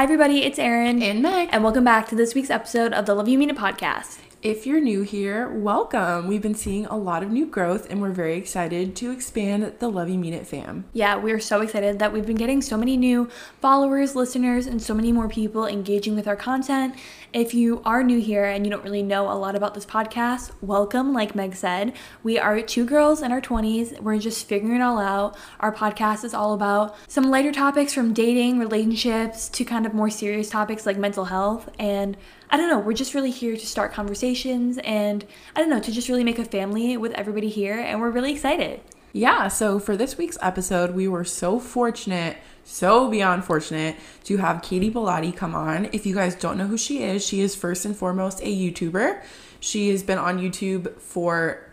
Hi, everybody, it's Erin. And Meg. And welcome back to this week's episode of the Love You Mean It podcast. If you're new here, welcome. We've been seeing a lot of new growth and we're very excited to expand the Love You Mean It fam. Yeah, we are so excited that we've been getting so many new followers, listeners, and so many more people engaging with our content. If you are new here and you don't really know a lot about this podcast, welcome. Like Meg said, we are two girls in our 20s. We're just figuring it all out. Our podcast is all about some lighter topics from dating, relationships, to kind of more serious topics like mental health. And I don't know, we're just really here to start conversations and I don't know, to just really make a family with everybody here. And we're really excited. Yeah, so for this week's episode, we were so fortunate, so beyond fortunate, to have Katie Bellotti come on. If you guys don't know who she is, she is first and foremost a YouTuber. She has been on YouTube for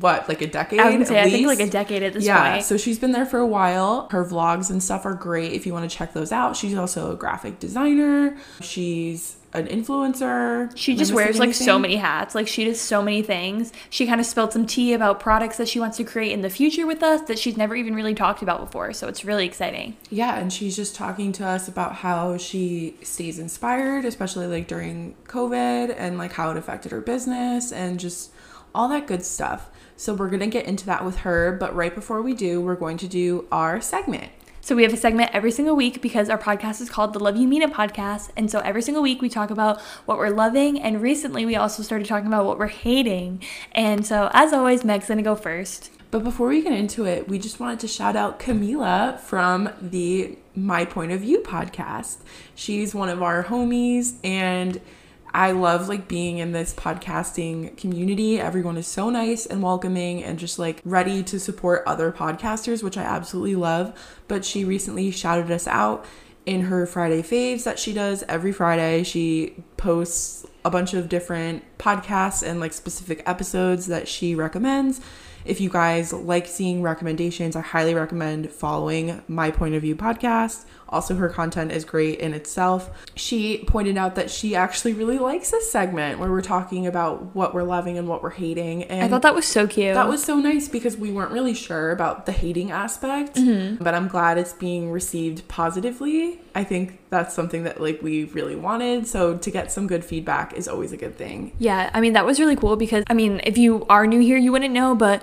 what, like a decade? I gonna say, I think like a decade at this point. yeah, point. so she's been there for a while. Her vlogs and stuff are great if you want to check those out. She's also a graphic designer. She's an influencer. She just wears like so many hats. Like she does so many things. She kind of spilled some tea about products that she wants to create in the future with us that she's never even really talked about before. So it's really exciting. Yeah, and she's just talking to us about how she stays inspired, especially like during COVID and like how it affected her business and just all that good stuff. So we're going to get into that with her, but right before we do, we're going to do our segment. So we have a segment every single week because our podcast is called the Love You Mean It podcast. And so every single week we talk about what we're loving. And recently we also started talking about what we're hating. And so as always, Meg's gonna go first. But before we get into it, we just wanted to shout out Camila from the My Point of View podcast. She's one of our homies and I love like being in this podcasting community. Everyone is so nice and welcoming and just like ready to support other podcasters, which I absolutely love. But she recently shouted us out in her Friday faves that she does every Friday. She posts a bunch of different podcasts and like specific episodes that she recommends. If you guys like seeing recommendations, I highly recommend following My Point of View podcast. Also, her content is great in itself. She pointed out that she actually really likes this segment where we're talking about what we're loving and what we're hating. And I thought that was so cute. that was so nice because we weren't really sure about the hating aspect, mm-hmm. but I'm glad it's being received positively. I think that's something that like we really wanted. So to get some good feedback is always a good thing. Yeah, I mean, that was really cool because, I mean, if you are new here, you wouldn't know, but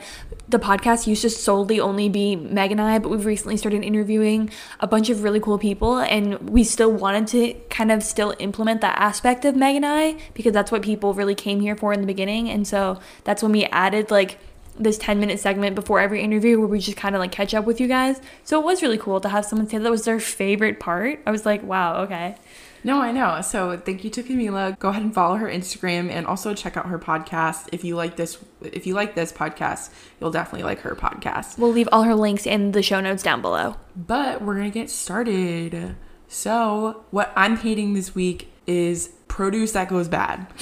the podcast used to solely only be Meg and I, but we've recently started interviewing a bunch of really cool people, and we still wanted to kind of still implement that aspect of Meg and I because that's what people really came here for in the beginning. And so that's when we added like this 10 minute segment before every interview where we just kind of like catch up with you guys. So it was really cool to have someone say that was their favorite part. I was like, wow, okay. No, I know. So thank you to Camila. Go ahead and follow her Instagram and also check out her podcast. If you like this if you like this podcast, you'll definitely like her podcast. We'll leave all her links in the show notes down below. But we're going to get started. So, what I'm hating this week is produce that goes bad.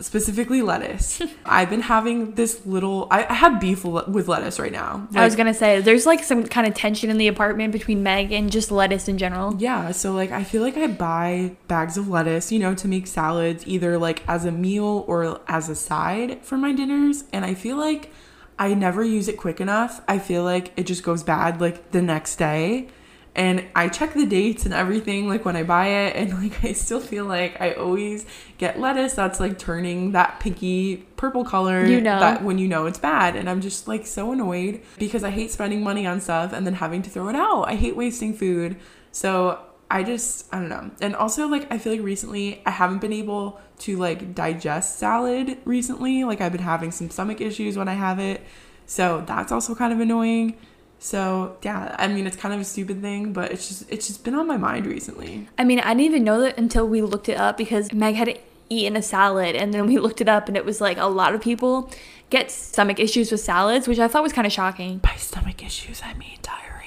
Specifically lettuce. I've been having this little I, I have beef le- with lettuce right now. I was gonna say there's like some kind of tension in the apartment between Meg and just lettuce in general. Yeah, so like I feel like I buy bags of lettuce, you know, to make salads either like as a meal or as a side for my dinners, and I feel like I never use it quick enough. I feel like it just goes bad like the next day. And I check the dates and everything like when I buy it and like I still feel like I always get lettuce that's like turning that pinky purple color You know. that when you know it's bad and I'm just like so annoyed because I hate spending money on stuff and then having to throw it out. I hate wasting food. So I just I don't know. And also like I feel like recently I haven't been able to like digest salad recently. Like I've been having some stomach issues when I have it. So that's also kind of annoying. So yeah, I mean it's kind of a stupid thing, but it's just it's just been on my mind recently. I mean, I didn't even know that until we looked it up because Meg had eaten a salad and then we looked it up and it was like a lot of people get stomach issues with salads, which I thought was kind of shocking. By stomach issues, I mean diarrhea.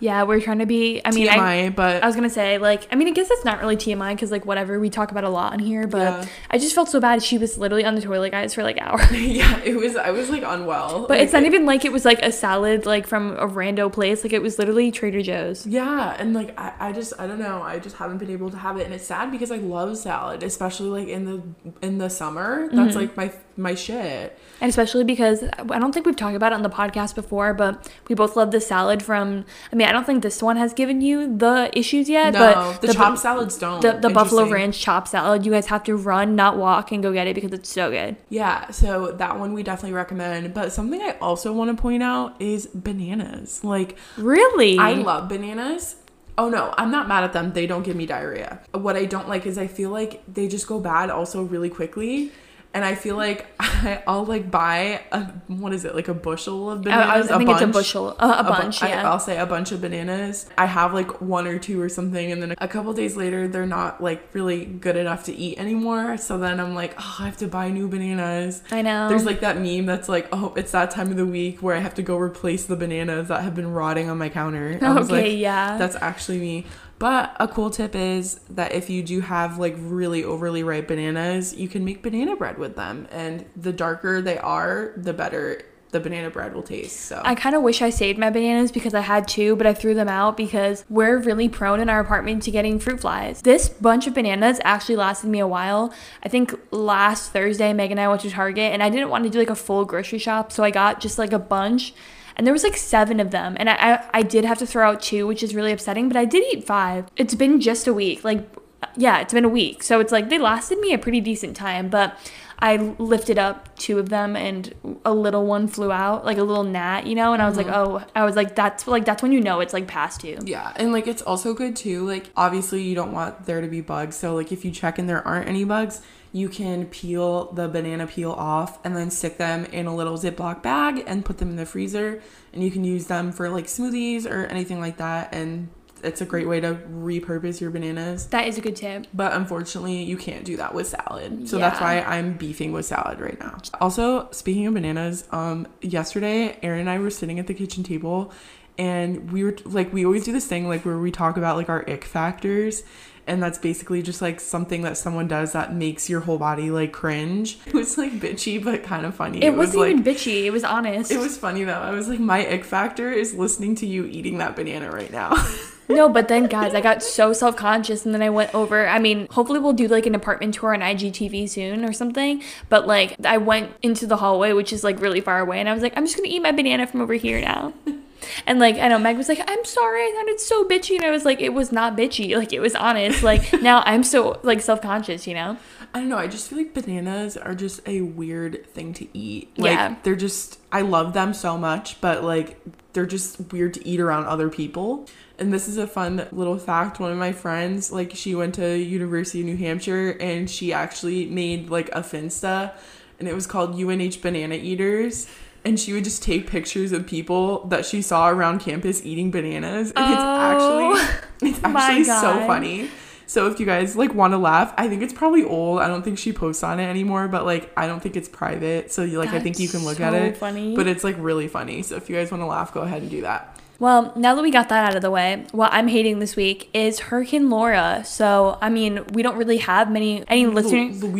Yeah, we're trying to be. I mean, I, TMI, but I was gonna say like I mean I guess it's not really TMI because like whatever we talk about a lot on here, but Yeah. I just felt so bad. She was literally on the toilet, guys, for like hours. yeah, it was. I was like unwell. But Like, it's not even like it was like a salad like from a rando place. Like it was literally Trader Joe's. Yeah, and like I, I just I don't know. I just haven't been able to have it, and it's sad because I love salad, especially like in the in the summer. That's mm-hmm. like my my shit. And especially because I don't think we've talked about it on the podcast before, but we both love the salad from. I mean, I don't think this one has given you the issues yet, No, but the, chopped salads don't. the, the buffalo ranch chopped salad, you guys have to run, not walk, and go get it because it's so good. Yeah, so that one we definitely recommend. But something I also want to point out is bananas. Like, Really? I love bananas. Oh no, I'm not mad at them. They don't give me diarrhea. What I don't like is I feel like they just go bad also really quickly. And I feel like I, I'll like buy a what is it like a bushel of bananas? I, was- I think it's a bushel, uh, a bu- bunch, I, yeah. I'll say a bunch of bananas. I have like one or two or something, and then a couple days later, they're not like really good enough to eat anymore. So then I'm like, oh, I have to buy new bananas. I know. There's like that meme that's like, oh, it's that time of the week where I have to go replace the bananas that have been rotting on my counter. I was okay, like, yeah. that's actually me. But a cool tip is that if you do have like really overly ripe bananas, you can make banana bread with them. And the darker they are, the better the banana bread will taste. So I kind of wish I saved my bananas because I had two, but I threw them out because we're really prone in our apartment to getting fruit flies. This bunch of bananas actually lasted me a while. I think last Thursday, Meg and I went to Target and I didn't want to do like a full grocery shop, so I got just like a bunch. And there was like seven of them. And I, I, I did have to throw out two, which is really upsetting, but I did eat five. It's been just a week. Like, yeah, it's been a week. So it's like they lasted me a pretty decent time, but I lifted up two of them and a little one flew out, like a little gnat, you know, and I was like, mm-hmm. oh, I was like, that's like that's when you know it's like past you. Yeah, and like it's also good too. Like obviously you don't want there to be bugs, so like if you check and there aren't any bugs, you can peel the banana peel off and then stick them in a little Ziploc bag and put them in the freezer, and you can use them for like smoothies or anything like that. And it's a great way to repurpose your bananas. That is a good tip. But unfortunately, you can't do that with salad. So that's why I'm beefing with salad right now. Also, speaking of bananas, um yesterday Erin and I were sitting at the kitchen table and we were like we always do this thing like where we talk about like our ick factors and that's basically just like something that someone does that makes your whole body like cringe. It was like bitchy but kind of funny. It, wasn't like even bitchy. It was honest. it was funny though. I was like my ick factor is listening to you eating that banana right now. no, but then guys, I got so self conscious, and then I went over. I mean, hopefully we'll do like an apartment tour on IGTV soon or something. But like, I went into the hallway, which is like really far away, and I was like, I'm just gonna eat my banana from over here now. And like I know Meg was like, I'm sorry, I sounded so bitchy, and I was like, it was not bitchy, like it was honest. Like now I'm so like self conscious, you know. I don't know. I just feel like bananas are just a weird thing to eat. Like Yeah. they're just I love them so much, but like they're just weird to eat around other people. And this is a fun little fact. One of my friends, like she went to University of New Hampshire and she actually made like a Finsta and it was called UNH Banana Eaters. And she would just take pictures of people that she saw around campus eating bananas. And Oh, it's actually oh, it's actually so funny. So if you guys like want to laugh, I think it's probably old. I don't think she posts on it anymore, but like I don't think it's private. So you like I think you can look at so it. funny. But it's like really funny. So if you guys want to laugh, go ahead and do that. Well, now that we got that out of the way, what I'm hating this week is Hurricane Laura. So, I mean, we don't really have many any listeners. Lu-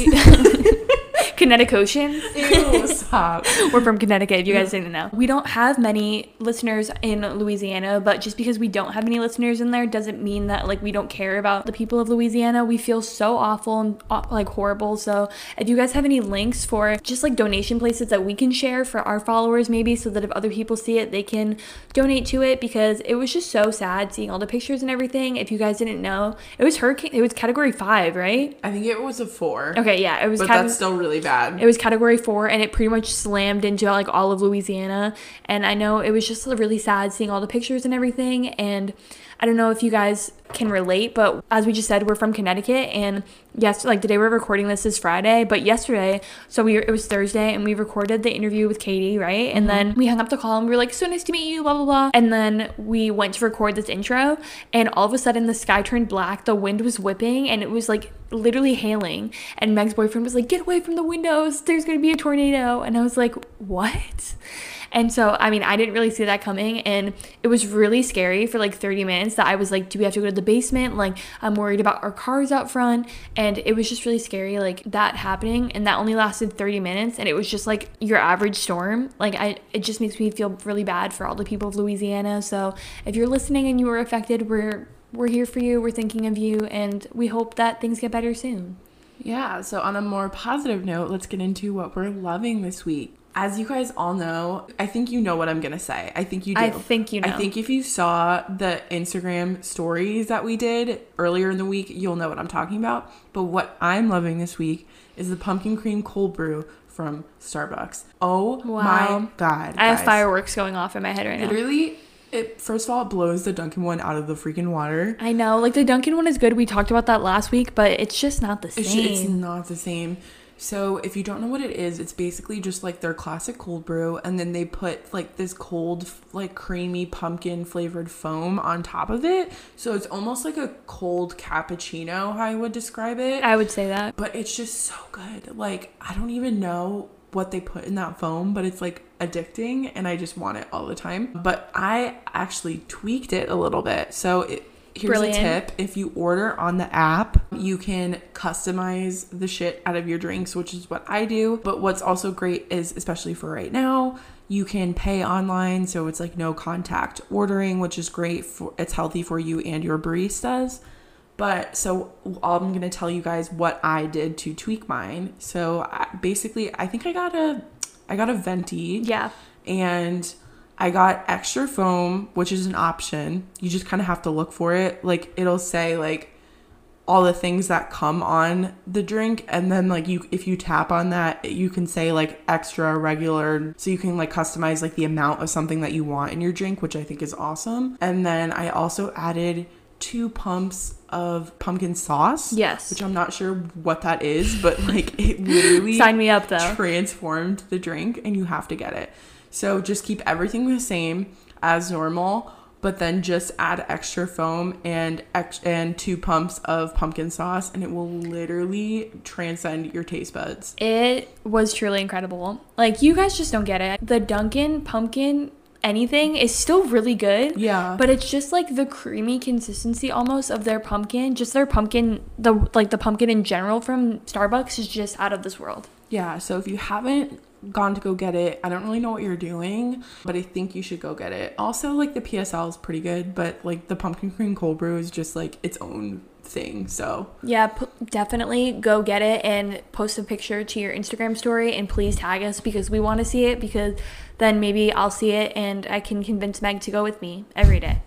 Louisianians? Connecticutians. Ew, stop. We're from Connecticut, if you guys didn't know. We don't have many listeners in Louisiana, but just because we don't have many listeners in there doesn't mean that like we don't care about the people of Louisiana. We feel so awful and uh, like horrible. So if you guys have any links for just like donation places that we can share for our followers, maybe so that if other people see it, they can donate to it because it was just so sad seeing all the pictures and everything. If you guys didn't know, it was hurricane. It was category five, right? I think it was a four. Okay, yeah, it was. But cate- that's still really bad. It was category four, and it pretty much slammed into like all of Louisiana. And I know it was just really sad seeing all the pictures and everything. And I don't know if you guys can relate, but as we just said, we're from Connecticut, and yes, like the day we're recording this is Friday, but yesterday, so we it was Thursday, and we recorded the interview with Katie, right? And then mm-hmm. we hung up the call, and we were like, "So nice to meet you," blah blah blah. And then we went to record this intro, and all of a sudden the sky turned black, the wind was whipping, and it was like literally hailing. And Meg's boyfriend was like, "Get away from the windows! There's gonna be a tornado!" And I was like, "What?" And so, I mean, I didn't really see that coming. And it was really scary for like 30 minutes that I was like, do we have to go to the basement? Like, I'm worried about our cars out front. And it was just really scary, like that happening. And that only lasted 30 minutes. And it was just like your average storm. Like, I, it just makes me feel really bad for all the people of Louisiana. So if you're listening and you were affected, we're, we're here for you. We're thinking of you. And we hope that things get better soon. Yeah, so on a more positive note, let's get into what we're loving this week. As you guys all know, I think you know what I'm gonna say. I think you do. I think you know. I think if you saw the Instagram stories that we did earlier in the week, you'll know what I'm talking about. But what I'm loving this week is the pumpkin cream cold brew from Starbucks. Oh Wow. my god. I have fireworks going off in my head right now. Literally, it first of all it blows the Dunkin' one out of the freaking water. I know, like the Dunkin' one is good. We talked about that last week, but it's just not the same. It's, it's not the same. So if you don't know what it is, it's basically just like their classic cold brew, and then they put like this cold, like creamy pumpkin flavored foam on top of it. So it's almost like a cold cappuccino, how I would describe it. I would say that. But it's just so good. Like I don't even know what they put in that foam, but it's like addicting, and I just want it all the time. But I actually tweaked it a little bit. So it, here's Brilliant. a tip: if you order on the app, you can customize the shit out of your drinks, which is what I do. But what's also great is, especially for right now. You can pay online, so it's like no contact ordering, which is great for it's healthy for you and your baristas. But so I'm gonna tell you guys what I did to tweak mine. So I, basically, I think I got a, I got a venti, Yeah. and I got extra foam, which is an option. You just kind of have to look for it. Like it'll say like all the things that come on the drink, and then like you, if you tap on that, you can say like extra, regular, so you can like customize like the amount of something that you want in your drink, which I think is awesome. And then I also added two pumps of pumpkin sauce. Yes. Which I'm not sure what that is, but like it literally Sign me up though. transformed the drink and you have to get it. So just keep everything the same as normal, but then just add extra foam and ex- and two pumps of pumpkin sauce and it will literally transcend your taste buds. It was truly incredible. Like you guys just don't get it. The Dunkin' pumpkin anything is still really good. Yeah. But it's just like the creamy consistency almost of their pumpkin. Just their pumpkin the like the pumpkin in general from Starbucks is just out of this world. Yeah, so if you haven't gone to go get it, I don't really know what you're doing, but I think you should go get it. Also, like the PSL is pretty good, but like the pumpkin cream cold brew is just like its own thing. So, Yeah, p- definitely go get it and post a picture to your Instagram story and please tag us because we want to see it because then maybe I'll see it and I can convince Meg to go with me every day.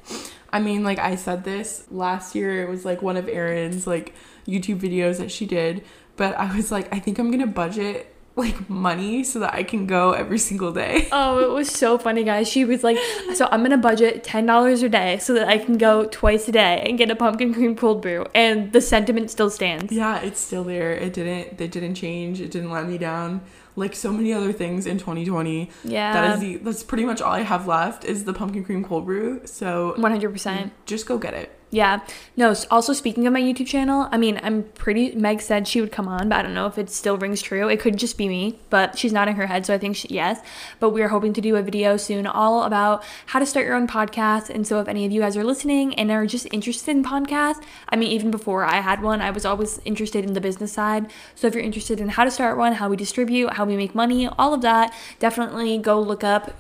I mean, like I said this last year, it was like one of Erin's like YouTube videos that she did, but I was like, I think I'm gonna budget like money so that I can go every single day. Oh, it was so funny, guys. She was like, "So I'm gonna budget ten dollars a day so that I can go twice a day and get a pumpkin cream cold brew." And the sentiment still stands. Yeah, it's still there. It didn't. It didn't change. It didn't let me down. Like so many other things in 2020. Yeah, That is the. That's pretty much all I have left is the pumpkin cream cold brew. So one hundred percent. just go get it. Yeah. No, also speaking of my YouTube channel, I mean, I'm pretty Meg said she would come on, but I don't know if it still rings true. It could just be me, but she's nodding her head, so I think she, yes. But we are hoping to do a video soon all about how to start your own podcast. And so if any of you guys are listening and are just interested in podcasts, I mean, even before I had one, I was always interested in the business side. So if you're interested in how to start one, how we distribute, how we make money, all of that, definitely go look up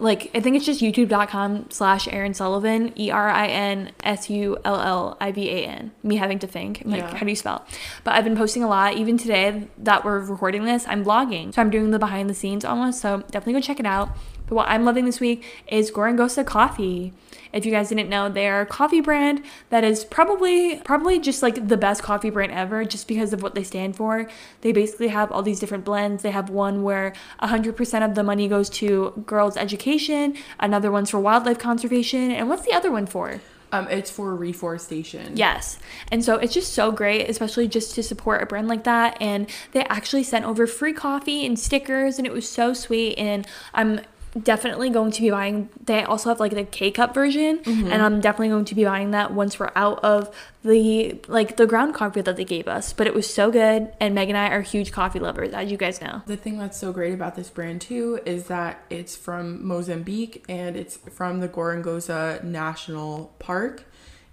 like I think it's just youtube.com slash Erin Sullivan, E R I N S U L L I V A N. Me having to think, like, Yeah. how do you spell? But I've been posting a lot. Even today that we're recording this, I'm vlogging. So I'm doing the behind the scenes almost. So definitely go check it out. But what I'm loving this week is Gorongosa Coffee. If you guys didn't know, they're a coffee brand that is probably probably just like the best coffee brand ever just because of what they stand for. They basically have all these different blends. They have one where 100% of the money goes to girls' education, another one's for wildlife conservation, and what's the other one for? Um, it's for reforestation. Yes. And so it's just so great, especially just to support a brand like that. And they actually sent over free coffee and stickers, and it was so sweet. And I'm definitely going to be buying they also have like the k-cup version mm-hmm. and i'm definitely going to be buying that once we're out of the like the ground coffee that they gave us but it was so good and meg and i are huge coffee lovers as you guys know The thing that's so great about this brand too is that it's from Mozambique and it's from the Gorongosa National Park.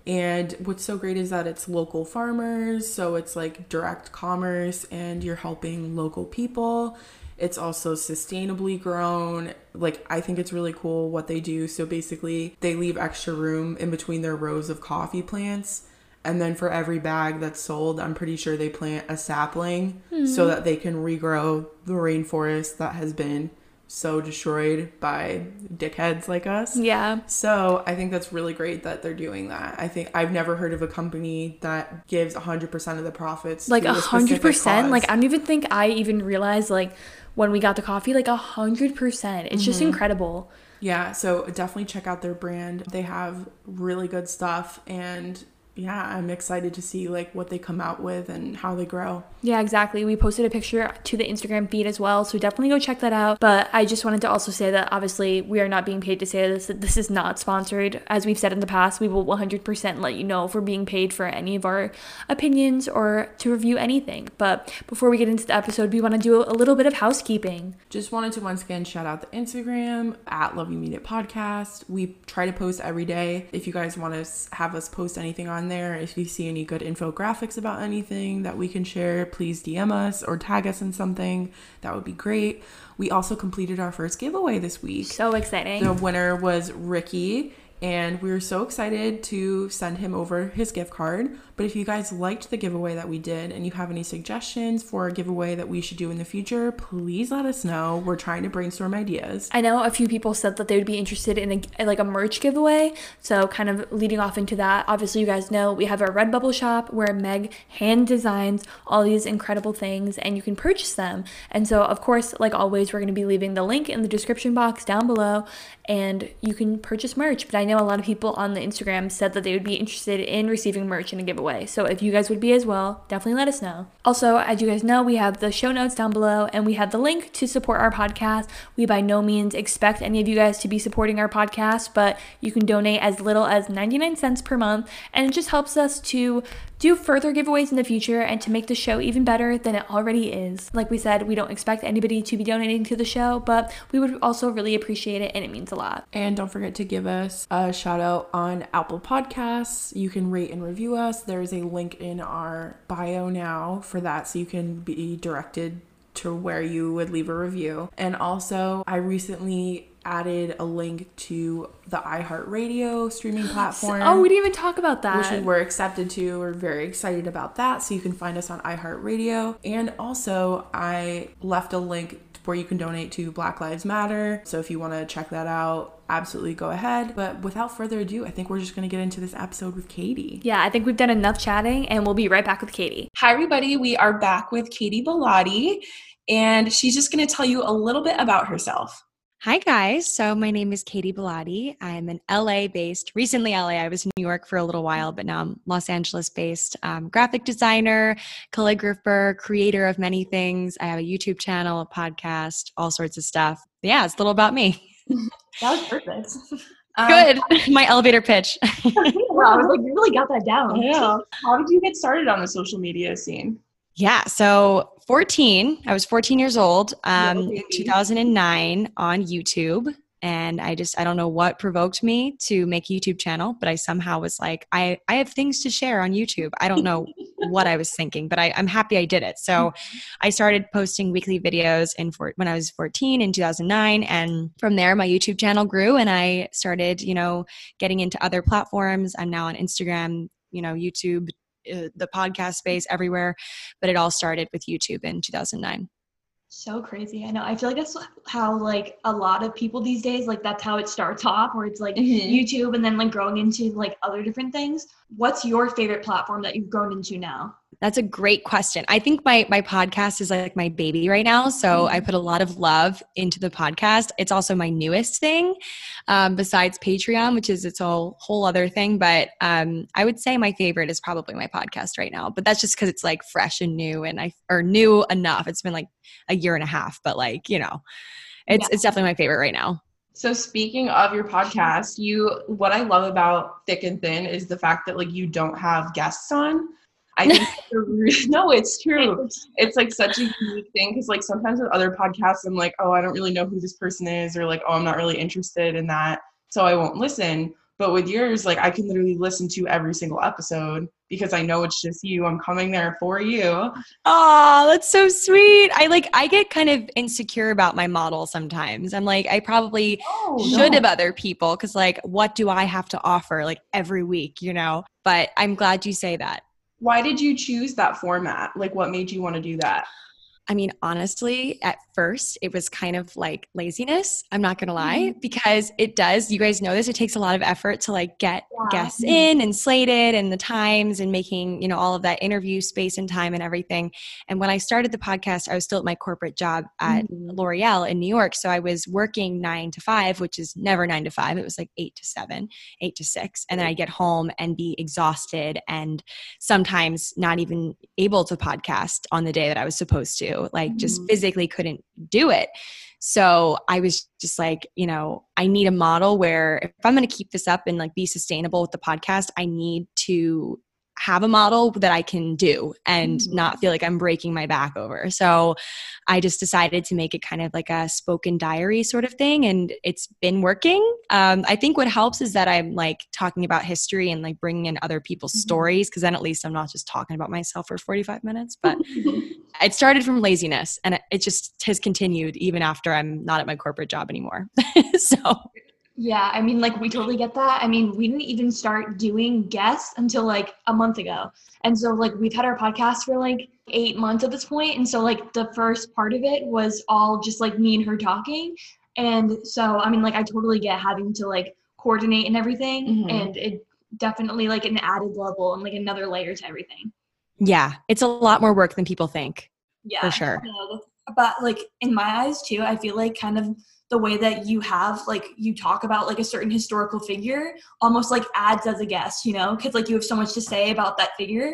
And what's so great is that it's local farmers, so it's like direct commerce and you're helping local people. It's also sustainably grown. Like, I think it's really cool what they do. So, basically, they leave extra room in between their rows of coffee plants And then for every bag that's sold, I'm pretty sure they plant a sapling hmm. so that they can regrow the rainforest that has been so destroyed by dickheads like us. Yeah. So I think that's really great that they're doing that. I think I've never heard of a company that gives 100% of the profits. Like to hundred specific percent. Like. I don't even think I even realized like when we got the coffee, like a hundred percent. It's just mm-hmm. incredible. Yeah, so definitely check out their brand. They have really good stuff and yeah, I'm excited to see like what they come out with and how they grow. Yeah, exactly. We posted a picture to the Instagram feed as well, so definitely go check that out. But I just wanted to also say that obviously we are not being paid to say this. That this is not sponsored. As we've said in the past, we will 100% let you know if we're being paid for any of our opinions or to review anything. But before we get into the episode, we want to do a little bit of housekeeping. Just wanted to once again shout out the Instagram at Love You Mean It Podcast. We try to post every day. If you guys want to have us post anything on there, if you see any good infographics about anything that we can share, please DM us or tag us in something. That would be great. We also completed our first giveaway this week. So exciting. The winner was Ricky, and we were so excited to send him over his gift card. But if you guys liked the giveaway that we did and you have any suggestions for a giveaway that we should do in the future, please let us know. We're trying to brainstorm ideas. I know a few people said that they would be interested in a, like a merch giveaway. So, kind of leading off into that, obviously, you guys know we have our Redbubble shop where Meg hand designs all these incredible things and you can purchase them. And so, of course, like always, we're going to be leaving the link in the description box down below and you can purchase merch. But I know a lot of people on the Instagram said that they would be interested in receiving merch in a giveaway. So, if you guys would be as well, definitely let us know. Also, as you guys know, we have the show notes down below and we have the link to support our podcast. We by no means expect any of you guys to be supporting our podcast, but you can donate as little as 99 cents per month and it just helps us to do further giveaways in the future and to make the show even better than it already is. Like we said, we don't expect anybody to be donating to the show, but we would also really appreciate it and it means a lot. And don't forget to give us a shout out on Apple Podcasts. You can rate and review us. There's a link in our bio now for that, so you can be directed to where you would leave a review. And also, I recently added a link to the iHeartRadio streaming platform. Oh, we didn't even talk about that. which we were accepted to. We're very excited about that. So you can find us on iHeartRadio. And also, I left a link where you can donate to Black Lives Matter. So if you want to check that out, absolutely go ahead. But without further ado, I think we're just going to get into this episode with Katie. yeah, I think we've done enough chatting and we'll be right back with Katie. Hi, everybody. We are back with Katie Bellotti, and she's just going to tell you a little bit about herself. Hi, guys. So, my name is Katie Bellotti. I'm an LA based, recently LA. I was in New York for a little while, but now I'm Los Angeles based um, graphic designer, calligrapher, creator of many things. I have a YouTube channel, a podcast, all sorts of stuff. Yeah, it's a little about me. That was perfect. Um, Good. my elevator pitch. wow, I was like, you really got that down. Yeah. How did you get started on the social media scene? Yeah. So, 14, I was 14 years old um, in 2009 on YouTube. And I just, I don't know what provoked me to make a YouTube channel, but I somehow was like, I, I have things to share on YouTube. I don't know what I was thinking, but I, I'm happy I did it. So I started posting weekly videos in for, when I was 14 in 2009. And from there, my YouTube channel grew and I started, you know, getting into other platforms. I'm now on Instagram, you know, YouTube, uh, the podcast space everywhere, but it all started with YouTube in 2009. So crazy. I know. I feel like that's how like a lot of people these days, like that's how it starts off, where it's like Mhm. YouTube and then like growing into like other different things. What's your favorite platform that you've grown into now? That's a great question. I think my my podcast is like my baby right now, so I put a lot of love into the podcast. It's also my newest thing, um, besides Patreon, which is its whole whole other thing. But um, I would say my favorite is probably my podcast right now. But that's just because it's like fresh and new, and I or new enough. It's been like a year and a half, but like you know, it's Yeah. it's definitely my favorite right now. So speaking of your podcast, you what I love about Thick and Thin is the fact that like you don't have guests on. I think that's a re- no, it's true. It's like such a unique thing because like sometimes with other podcasts, I'm like, oh, I don't really know who this person is, or like, oh, I'm not really interested in that, so I won't listen. But with yours, like I can literally listen to every single episode because I know it's just you. I'm coming there for you. Oh, that's so sweet. I like I get kind of insecure about my model sometimes. I'm like I probably Oh, should no. have other people cuz like what do I have to offer like every week, you know? But I'm glad you say that. Why did you choose that format? Like, what made you want to do that? I mean, honestly, at first it was kind of like laziness. I'm not going to lie because it does. You guys know this. It takes a lot of effort to like get Yeah. guests in and slated and the times and making, you know, all of that interview space and time and everything. And when I started the podcast, I was still at my corporate job at Mhm. L'Oreal in New York. So I was working nine to five, which is never nine to five. It was like eight to seven, eight to six. And then I get home and be exhausted and sometimes not even able to podcast on the day that I was supposed to, like just Mhm. physically couldn't do it. So I was just like, you know, I need a model where if I'm going to keep this up and like be sustainable with the podcast, I need to have a model that I can do and Mhm. not feel like I'm breaking my back over. So I just decided to make it kind of like a spoken diary sort of thing. And it's been working. Um, I think what helps is that I'm like talking about history and like bringing in other people's Mhm. stories because then at least I'm not just talking about myself for 45 minutes. But it started from laziness and it- just has continued even after I'm not at my corporate job anymore. so Yeah, I mean, like we totally get that. I mean, we didn't even start doing guests until like a month ago. And so, like, we've had our podcast for like eight months at this point. And so, like, the first part of it was all just like me and her talking. And so, I mean, like, I totally get having to like coordinate and everything. Mhm. And it definitely like an added level and like another layer to everything. Yeah, it's a lot more work than people think. Yeah, For sure. But like in my eyes too, I feel like kind of the way that you have like you talk about like a certain historical figure almost like adds as a guest, you know, because like you have so much to say about that figure.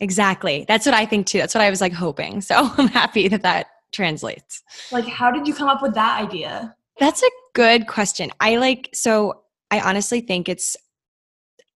Exactly. That's what I think too. That's what I was like hoping. So I'm happy that that translates. Like, how did you come up with that idea? That's a good question. I like, so I honestly think it's,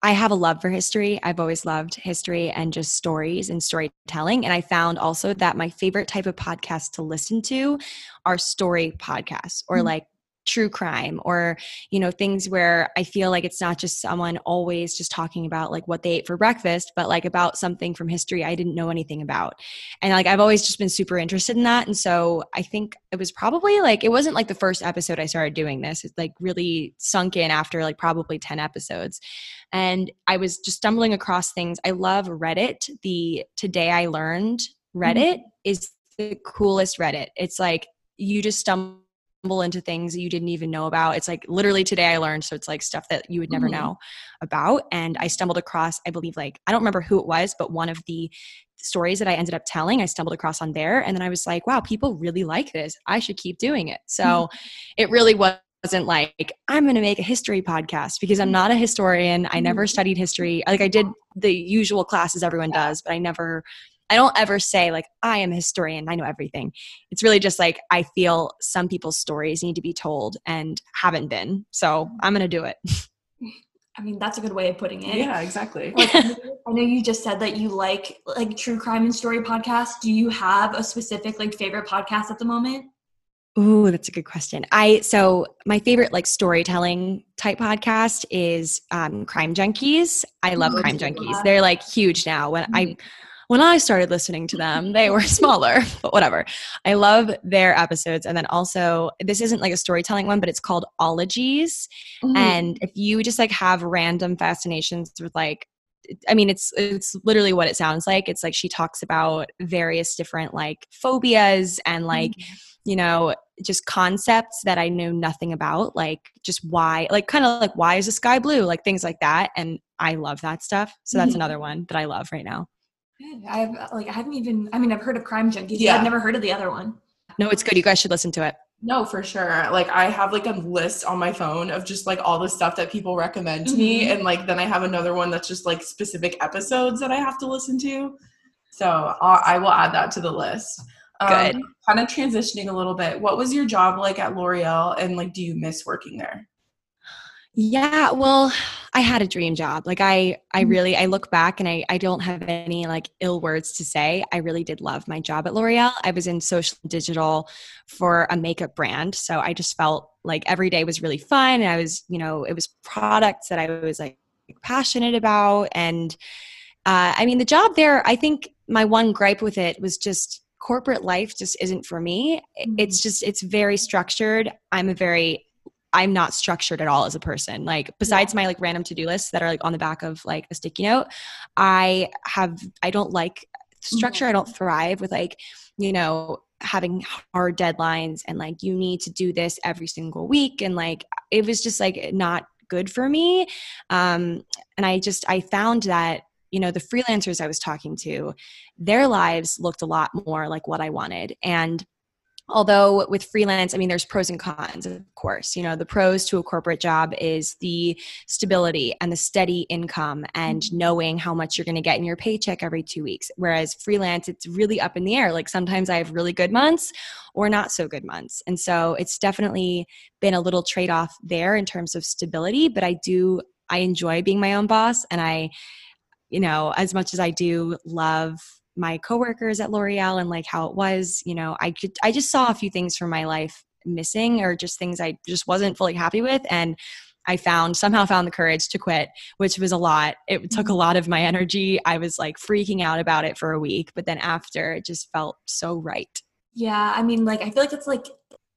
I have a love for history. I've always loved history and just stories and storytelling. And I found also that my favorite type of podcast to listen to are story podcasts or Mhm. like true crime or you know things where i feel like it's not just someone always just talking about like what they ate for breakfast but like about something from history i didn't know anything about. And like i've always just been super interested in that and so i think it was probably like it wasn't like the first episode i started doing this. It like really sunk in after like probably 10 episodes. And i was just stumbling across things. I love reddit. The today i learned mm-hmm. reddit is the coolest reddit. It's like you just stumble into things that you didn't even know about it's like literally today i learned so it's like stuff that you would never Mhm. know about and i stumbled across i believe like i don't remember who it was but one of the stories that I ended up telling, I stumbled across on there. And then I was like, wow, people really like this. I should keep doing it. So mm-hmm. it really wasn't like, I'm going to make a history podcast because I'm mm-hmm. not a historian. I never mm-hmm. studied history. Like I did the usual classes everyone does, but I never, I don't ever say like, I am a historian. I know everything. It's really just like, I feel some people's stories need to be told and haven't been. So I'm going to do it. I mean, that's a good way of putting it. Yeah, exactly. Like, I know- you just said that you like like true crime and story podcasts. Do you have a specific like favorite podcast at the moment? Ooh, that's a good question. I so my favorite like storytelling type podcast is um, Crime Junkies. I love Oh, Crime. Junkies. They're like huge now. When I when I started listening to them, they were smaller, but whatever. I love their episodes. And then also, this isn't like a storytelling one, but it's called Ologies. Mhm. And if you just like have random fascinations with like I mean it's it's literally what it sounds like. It's like she talks about various different like phobias and like you know just concepts that I know nothing about like just why like kind of like why is the sky blue like things like that and I love that stuff. So that's Mhm. another one that I love right now. Good. I've like I haven't even. I mean, I've heard of Crime Junkies. Yeah. Yeah. I've never heard of the other one. No, it's good. You guys should listen to it. No, for sure. Like I have like a list on my phone of just like all the stuff that people recommend to me, Mhm. and like then I have another one that's just like specific episodes that I have to listen to. So i I will add that to the list. Um, Good. Kind of transitioning a little bit. What was your job like at L'Oreal, and like, do you miss working there? Yeah, well, I had a dream job. Like I I Mhm. really I look back and I I don't have any like ill words to say. I really did love my job at L'Oreal. I was in social digital for a makeup brand, so I just felt like every day was really fun. And I was, you know, it was products that I was like passionate about and uh, I mean, the job there, I think my one gripe with it was just corporate life just isn't for me. It's just, it's very structured. I'm a very, I'm not structured at all as a person. Like besides my like random to-do lists that are like on the back of like a sticky note, I have I don't like structure. I don't thrive with like, you know, having hard deadlines and like you need to do this every single week and like it was just like not good for me. Um and I just I found that you know the freelancers i was talking to their lives looked a lot more like what i wanted and although with freelance i mean there's pros and cons of course. You know the pros to a corporate job is the stability and the steady income and mm-hmm. knowing how much you're going to get in your paycheck every two weeks. Whereas freelance it's really up in the air. Like sometimes i have really good months or not so good months. And so it's definitely been a little trade-off there in terms of stability but i do i enjoy being my own boss and i you know, as much as I do love my coworkers at L'Oreal and like how it was, you know, I could I just saw a few things from my life missing or just things I just wasn't fully happy with and I found somehow found the courage to quit, which was a lot. It took a mm-hmm. lot of my energy. I was like freaking out about it for a week, but then after it just felt so right. Yeah, I mean, like I feel like it's like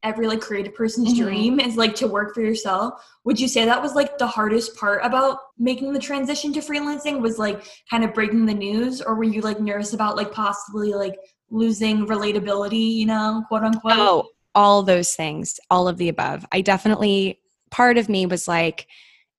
every like creative person's Mhm. dream is like to work for yourself. Would you say that was like the hardest part about making the transition to freelancing was like kind of breaking the news or were you like nervous about like possibly like losing relatability, you know, quote unquote? Oh, all those things, all of the above. I definitely, part of me was like,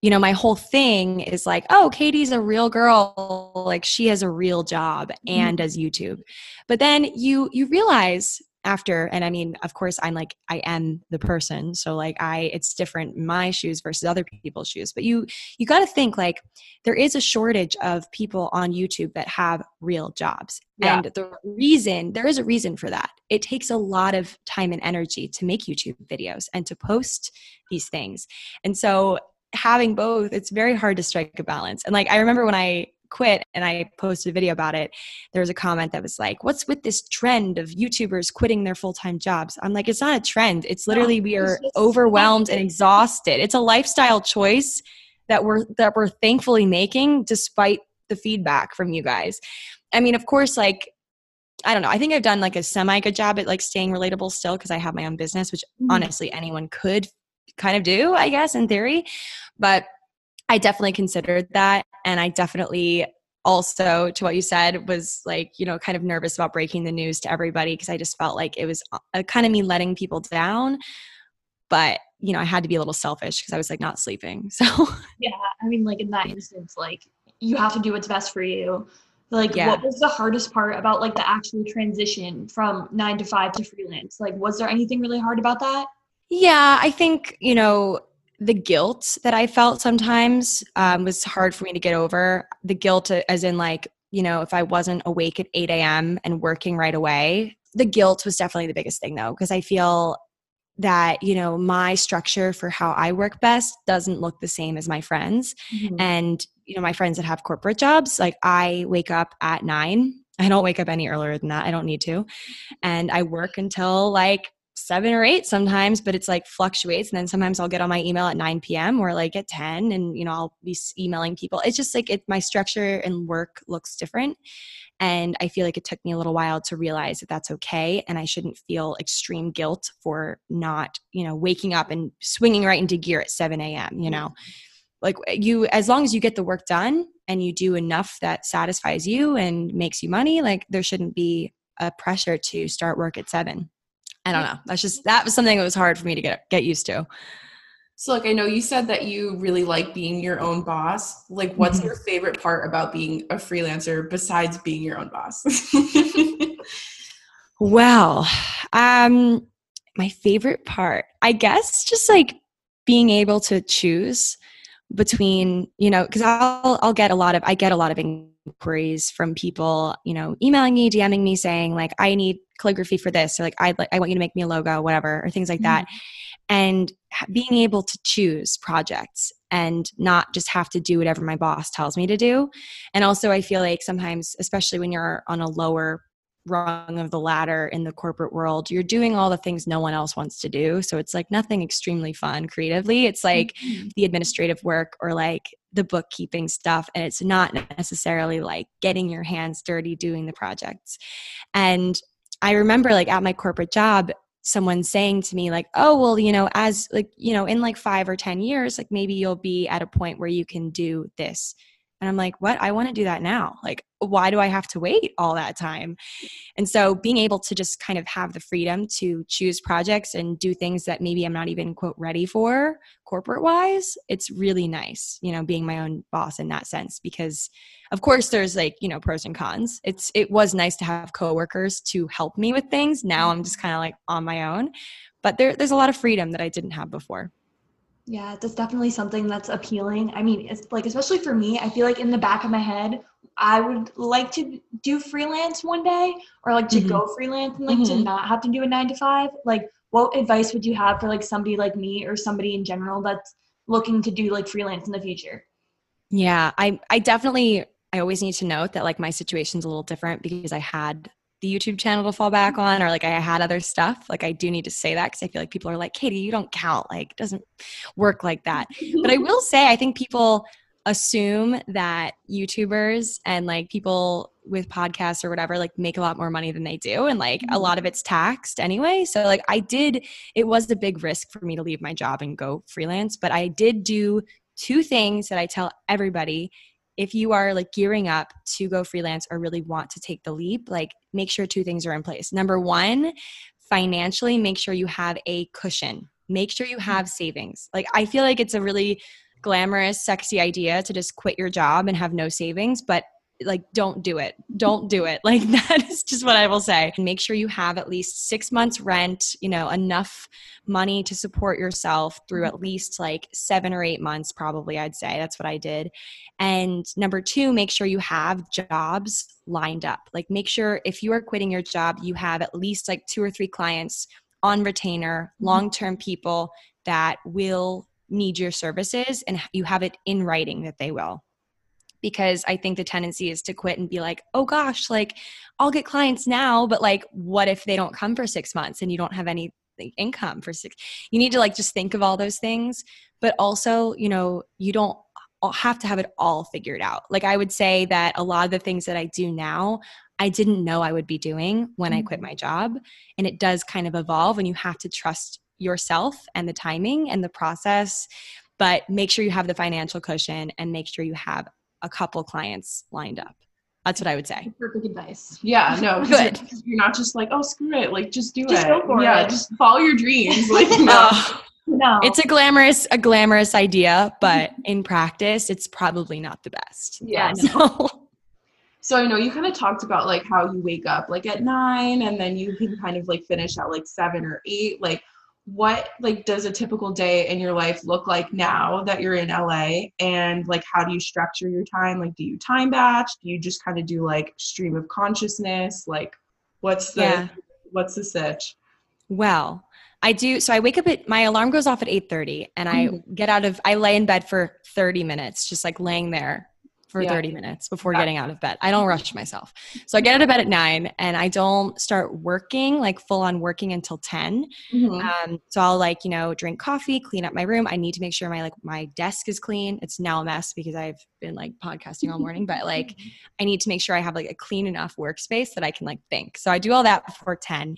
you know, my whole thing is like, oh, Katie's a real girl. Like she has a real job and does YouTube. But then you you realize after, and I mean, of course, I'm like, I am the person. So like I it's different my shoes versus other people's shoes. But you you gotta think like there is a shortage of people on YouTube that have real jobs. Yeah. And the reason, there is a reason for that. It takes a lot of time and energy to make YouTube videos and to post these things. And so having both, it's very hard to strike a balance. And like I remember when I quit and I posted a video about it, there was a comment that was like, What's with this trend of YouTubers quitting their full time jobs? I'm like, It's not a trend. It's literally we are overwhelmed and exhausted. It's a lifestyle choice that we're that we're thankfully making despite the feedback from you guys. I mean, of course, like I don't know. I think I've done like a semi good job at like staying relatable still because I have my own business, which Mhm. honestly anyone could kind of do, I guess, in theory. But I definitely considered that. And I definitely also, to what you said, was like, you know, kind of nervous about breaking the news to everybody because I just felt like it was uh, kind of me letting people down. But, you know, I had to be a little selfish because I was like not sleeping. So, Yeah, I mean, like in that instance, like you have to do what's best for you. Like, Yeah. what was the hardest part about like the actual transition from nine to five to freelance? Like, was there anything really hard about that? Yeah, I think, you know, the guilt that I felt sometimes um, was hard for me to get over. The guilt, uh, as in, like, you know, if I wasn't awake at 8 a.m. and working right away, the guilt was definitely the biggest thing, though, because I feel that, you know, my structure for how I work best doesn't look the same as my friends. And, you know, my friends that have corporate jobs, like, I wake up at nine. I don't wake up any earlier than that. I don't need to. And I work until like seven or eight sometimes, but it's like fluctuates. And then sometimes I'll get on my email at 9 p.m. or like at 10 and, you know, I'll be emailing people. It's just like it, my structure and work looks different. And I feel like it took me a little while to realize that that's okay. And I shouldn't feel extreme guilt for not, you know, waking up and swinging right into gear at 7 a.m., you know? Like uh, you, as long as you get the work done and you do enough that satisfies you and makes you money, like there shouldn't be a pressure to start work at seven. I don't know. That's just that was something that was hard for me to get get used to. So, like, I know you said that you really like being your own boss. Like, what's Mhm. your favorite part about being a freelancer besides being your own boss? Well, um, my favorite part, I guess, just like being able to choose between, you know, because I'll I'll get a lot of I get a lot of inquiries from people, you know, emailing me, DMing me, saying like I need calligraphy for this, or like I like I want you to make me a logo, whatever, or things like that. Mm-hmm. And being able to choose projects and not just have to do whatever my boss tells me to do. And also, I feel like sometimes, especially when you're on a lower rung of the ladder in the corporate world, you're doing all the things no one else wants to do. So it's like nothing extremely fun creatively. It's like mm-hmm. the administrative work or like the bookkeeping stuff and it's not necessarily like getting your hands dirty doing the projects. And I remember like at my corporate job, someone saying to me like oh well you know as like you know in like 5 or 10 years like maybe you'll be at a point where you can do this and I'm like, what? I want to do that now. Like, why do I have to wait all that time? And so being able to just kind of have the freedom to choose projects and do things that maybe I'm not even quote ready for corporate wise, it's really nice, you know, being my own boss in that sense because of course there's like, you know, pros and cons. It's it was nice to have coworkers to help me with things. Now mm-hmm. I'm just kind of like on my own. But there, there's a lot of freedom that I didn't have before. Yeah, that's definitely something that's appealing. I mean, it's like especially for me, I feel like in the back of my head, I would like to do freelance one day or like to mm-hmm. go freelance and like mm-hmm. to not have to do a 9 to 5. Like what advice would you have for like somebody like me or somebody in general that's looking to do like freelance in the future? Yeah, I I definitely I always need to note that like my situation's a little different because I had the YouTube channel to fall back on, or like I had other stuff. Like I do need to say that because I feel like people are like, Katie, you don't count. Like doesn't work like that. but I will say, I think people assume that YouTubers and like people with podcasts or whatever like make a lot more money than they do and like a lot of it's taxed anyway so like I did it was a big risk for me to leave my job and go freelance but I did do two things that I tell everybody if you are like gearing up to go freelance or really want to take the leap, like make sure two things are in place. Number one, financially, make sure you have a cushion. Make sure you have mm-hmm. savings. Like I feel like it's a really glamorous, sexy idea to just quit your job and have no savings, but like don't do it. Don't do it. Like that is just what i will say. Make sure you have at least six months rent you know enough money to support yourself through at least like seven or eight months probably i'd say. That's what i did. And number two make sure you have jobs lined up. Like make sure if you are quitting your job you have at least like two or three clients on retainer mm-hmm. long-term people that will need your services and you have it in writing that they will because I think the tendency is to quit and be like, oh gosh, like I'll get clients now, but like, what if they don't come for six months and you don't have any income for six? You need to like just think of all those things, but also, you know, you don't have to have it all figured out. Like I would say that a lot of the things that I do now, I didn't know I would be doing when mm-hmm. I quit mm-hmm. my job. And it does kind of evolve and you have to trust yourself and the timing and the process but make sure you have the financial cushion and make sure you have a couple clients lined up. That's what I would say. Perfect advice. Yeah, no, good. You're, not just like, oh, screw it, like just do just it. Go for yeah, it. just follow your dreams. Like, no. Oh, no. It's a glamorous, a glamorous idea, but in practice, it's probably not the best. Yeah. So. so I know you kind of talked about like how you wake up like at nine, and then you can kind of like finish at like seven or eight. Like, what like does a typical day in your life look like now that you're in LA and like how do you structure your time? Like do you time batch? Do you just kind of do like stream of consciousness? Like what's the yeah. what's the sitch? Well I do so I wake up at my alarm goes off at 8:30 and I mm-hmm. get out of I lay in bed for 30 minutes just like laying there for yeah. 30 minutes before yeah. getting out of bed. I don't rush myself. So I get out of bed at nine and I don't start working, like full on working until 10. Mm-hmm. Um, so I'll like, you know, drink coffee, clean up my room. I need to make sure my like my desk is clean. It's now a mess because I've been like podcasting all morning, but like I need to make sure I have like a clean enough workspace that I can like think. So I do all that before 10.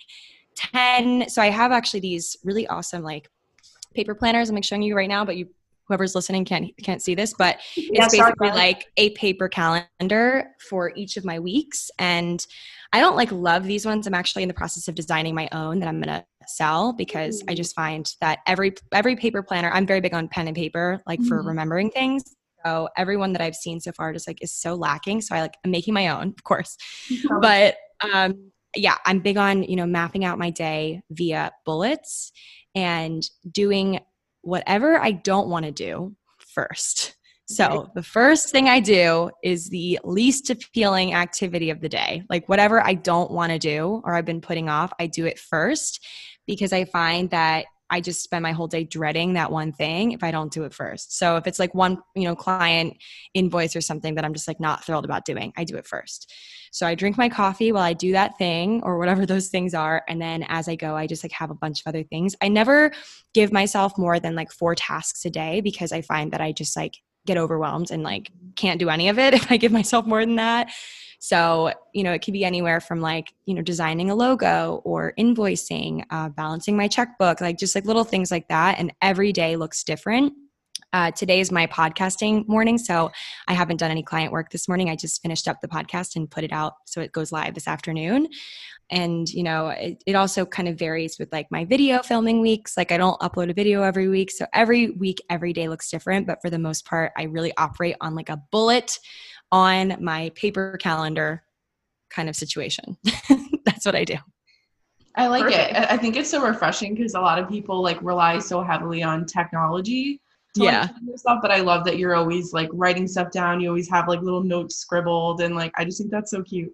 10. So I have actually these really awesome like paper planners. I'm like showing you right now, but you whoever's listening can't can't see this, but it's basically like a paper calendar for each of my weeks. And I don't like love these ones. I'm actually in the process of designing my own that I'm gonna sell because I just find that every every paper planner, I'm very big on pen and paper, like for mm-hmm. remembering things. So everyone that I've seen so far just like is so lacking. So I like I'm making my own, of course. But um yeah, I'm big on, you know, mapping out my day via bullets and doing whatever I don't want to do first. So the first thing I do is the least appealing activity of the day. Like whatever I don't want to do or I've been putting off, I do it first because I find that I just spend my whole day dreading that one thing if I don't do it first. So if it's like one, you know, client invoice or something that I'm just like not thrilled about doing, I do it first. So I drink my coffee while I do that thing or whatever those things are and then as I go I just like have a bunch of other things. I never give myself more than like four tasks a day because I find that I just like get overwhelmed and like can't do any of it if I give myself more than that. So, you know, it could be anywhere from like, you know, designing a logo or invoicing, uh, balancing my checkbook, like just like little things like that. And every day looks different. Uh, today is my podcasting morning, so I haven't done any client work this morning. I just finished up the podcast and put it out so it goes live this afternoon. And you know, it, it also kind of varies with like my video filming weeks. Like I don't upload a video every week, so every week, every day looks different. But for the most part, I really operate on like a bullet on my paper calendar kind of situation. That's what I do. I like Perfect. it. I think it's so refreshing because a lot of people like rely so heavily on technology to yeah. like stuff, but I love that you're always like writing stuff down. You always have like little notes scribbled and like I just think that's so cute.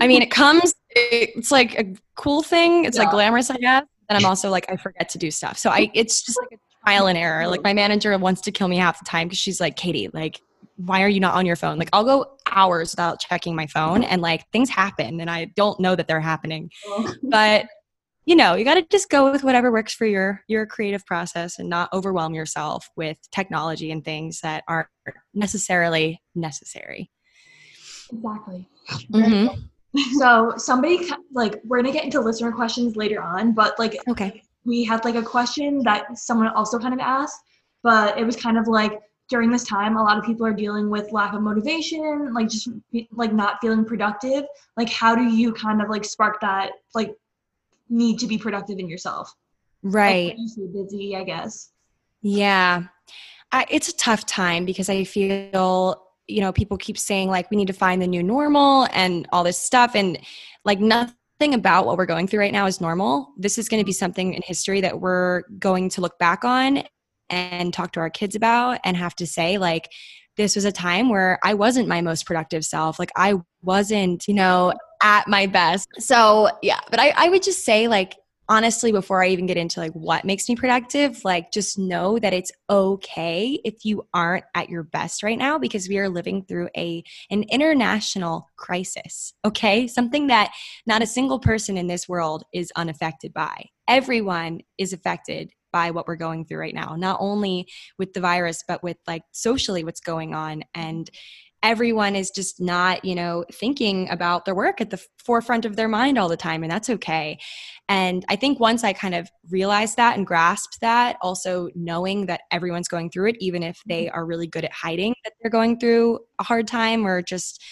I mean, it comes it's like a cool thing. It's yeah. like glamorous, I guess. And I'm also like I forget to do stuff. So I it's just like a trial and error. Like my manager wants to kill me half the time because she's like, Katie, like why are you not on your phone? Like I'll go hours without checking my phone and like things happen and I don't know that they're happening. Oh. But you know, you got to just go with whatever works for your your creative process and not overwhelm yourself with technology and things that aren't necessarily necessary. Exactly. Mm-hmm. So somebody like we're gonna get into listener questions later on, but like okay, we had like a question that someone also kind of asked, but it was kind of like during this time a lot of people are dealing with lack of motivation like just like not feeling productive. Like how do you kind of like spark that like need to be productive in yourself? Right. like, busy i guess. Yeah. I, it's a tough time because i feel you know people keep saying like we need to find the new normal and all this stuff and like nothing about what we're going through right now is normal this is going to be something in history that we're going to look back on and talk to our kids about and have to say like this was a time where I wasn't my most productive self. Like I wasn't, you know, at my best. So yeah, but I, I would just say like honestly before I even get into like what makes me productive, like just know that it's okay if you aren't at your best right now because we are living through a an international crisis. Okay? Something that not a single person in this world is unaffected by. Everyone is affected by what we're going through right now, not only with the virus, but with like socially what's going on. And everyone is just not, you know, thinking about their work at the forefront of their mind all the time. And that's okay. And I think once I kind of realized that and grasped that, also knowing that everyone's going through it, even if they are really good at hiding that they're going through a hard time or just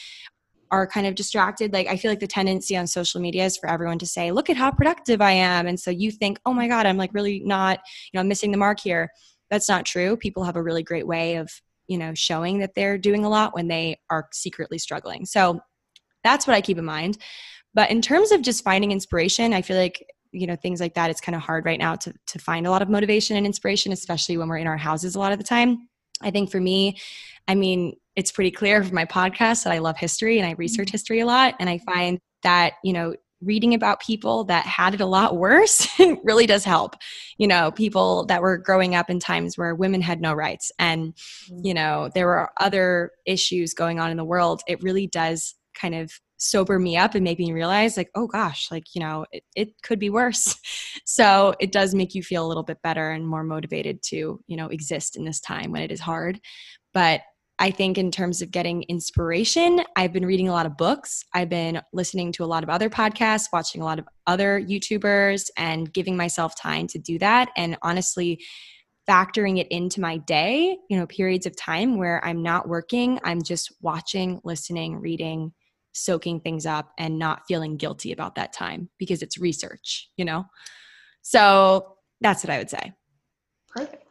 are kind of distracted like i feel like the tendency on social media is for everyone to say look at how productive i am and so you think oh my god i'm like really not you know missing the mark here that's not true people have a really great way of you know showing that they're doing a lot when they are secretly struggling so that's what i keep in mind but in terms of just finding inspiration i feel like you know things like that it's kind of hard right now to to find a lot of motivation and inspiration especially when we're in our houses a lot of the time i think for me i mean it's pretty clear from my podcast that I love history and I research mm-hmm. history a lot. And I find that, you know, reading about people that had it a lot worse really does help. You know, people that were growing up in times where women had no rights and, mm-hmm. you know, there were other issues going on in the world. It really does kind of sober me up and make me realize like oh gosh like you know it, it could be worse so it does make you feel a little bit better and more motivated to you know exist in this time when it is hard but I think in terms of getting inspiration, I've been reading a lot of books. I've been listening to a lot of other podcasts, watching a lot of other YouTubers, and giving myself time to do that. And honestly, factoring it into my day, you know, periods of time where I'm not working, I'm just watching, listening, reading, soaking things up, and not feeling guilty about that time because it's research, you know? So that's what I would say. Perfect.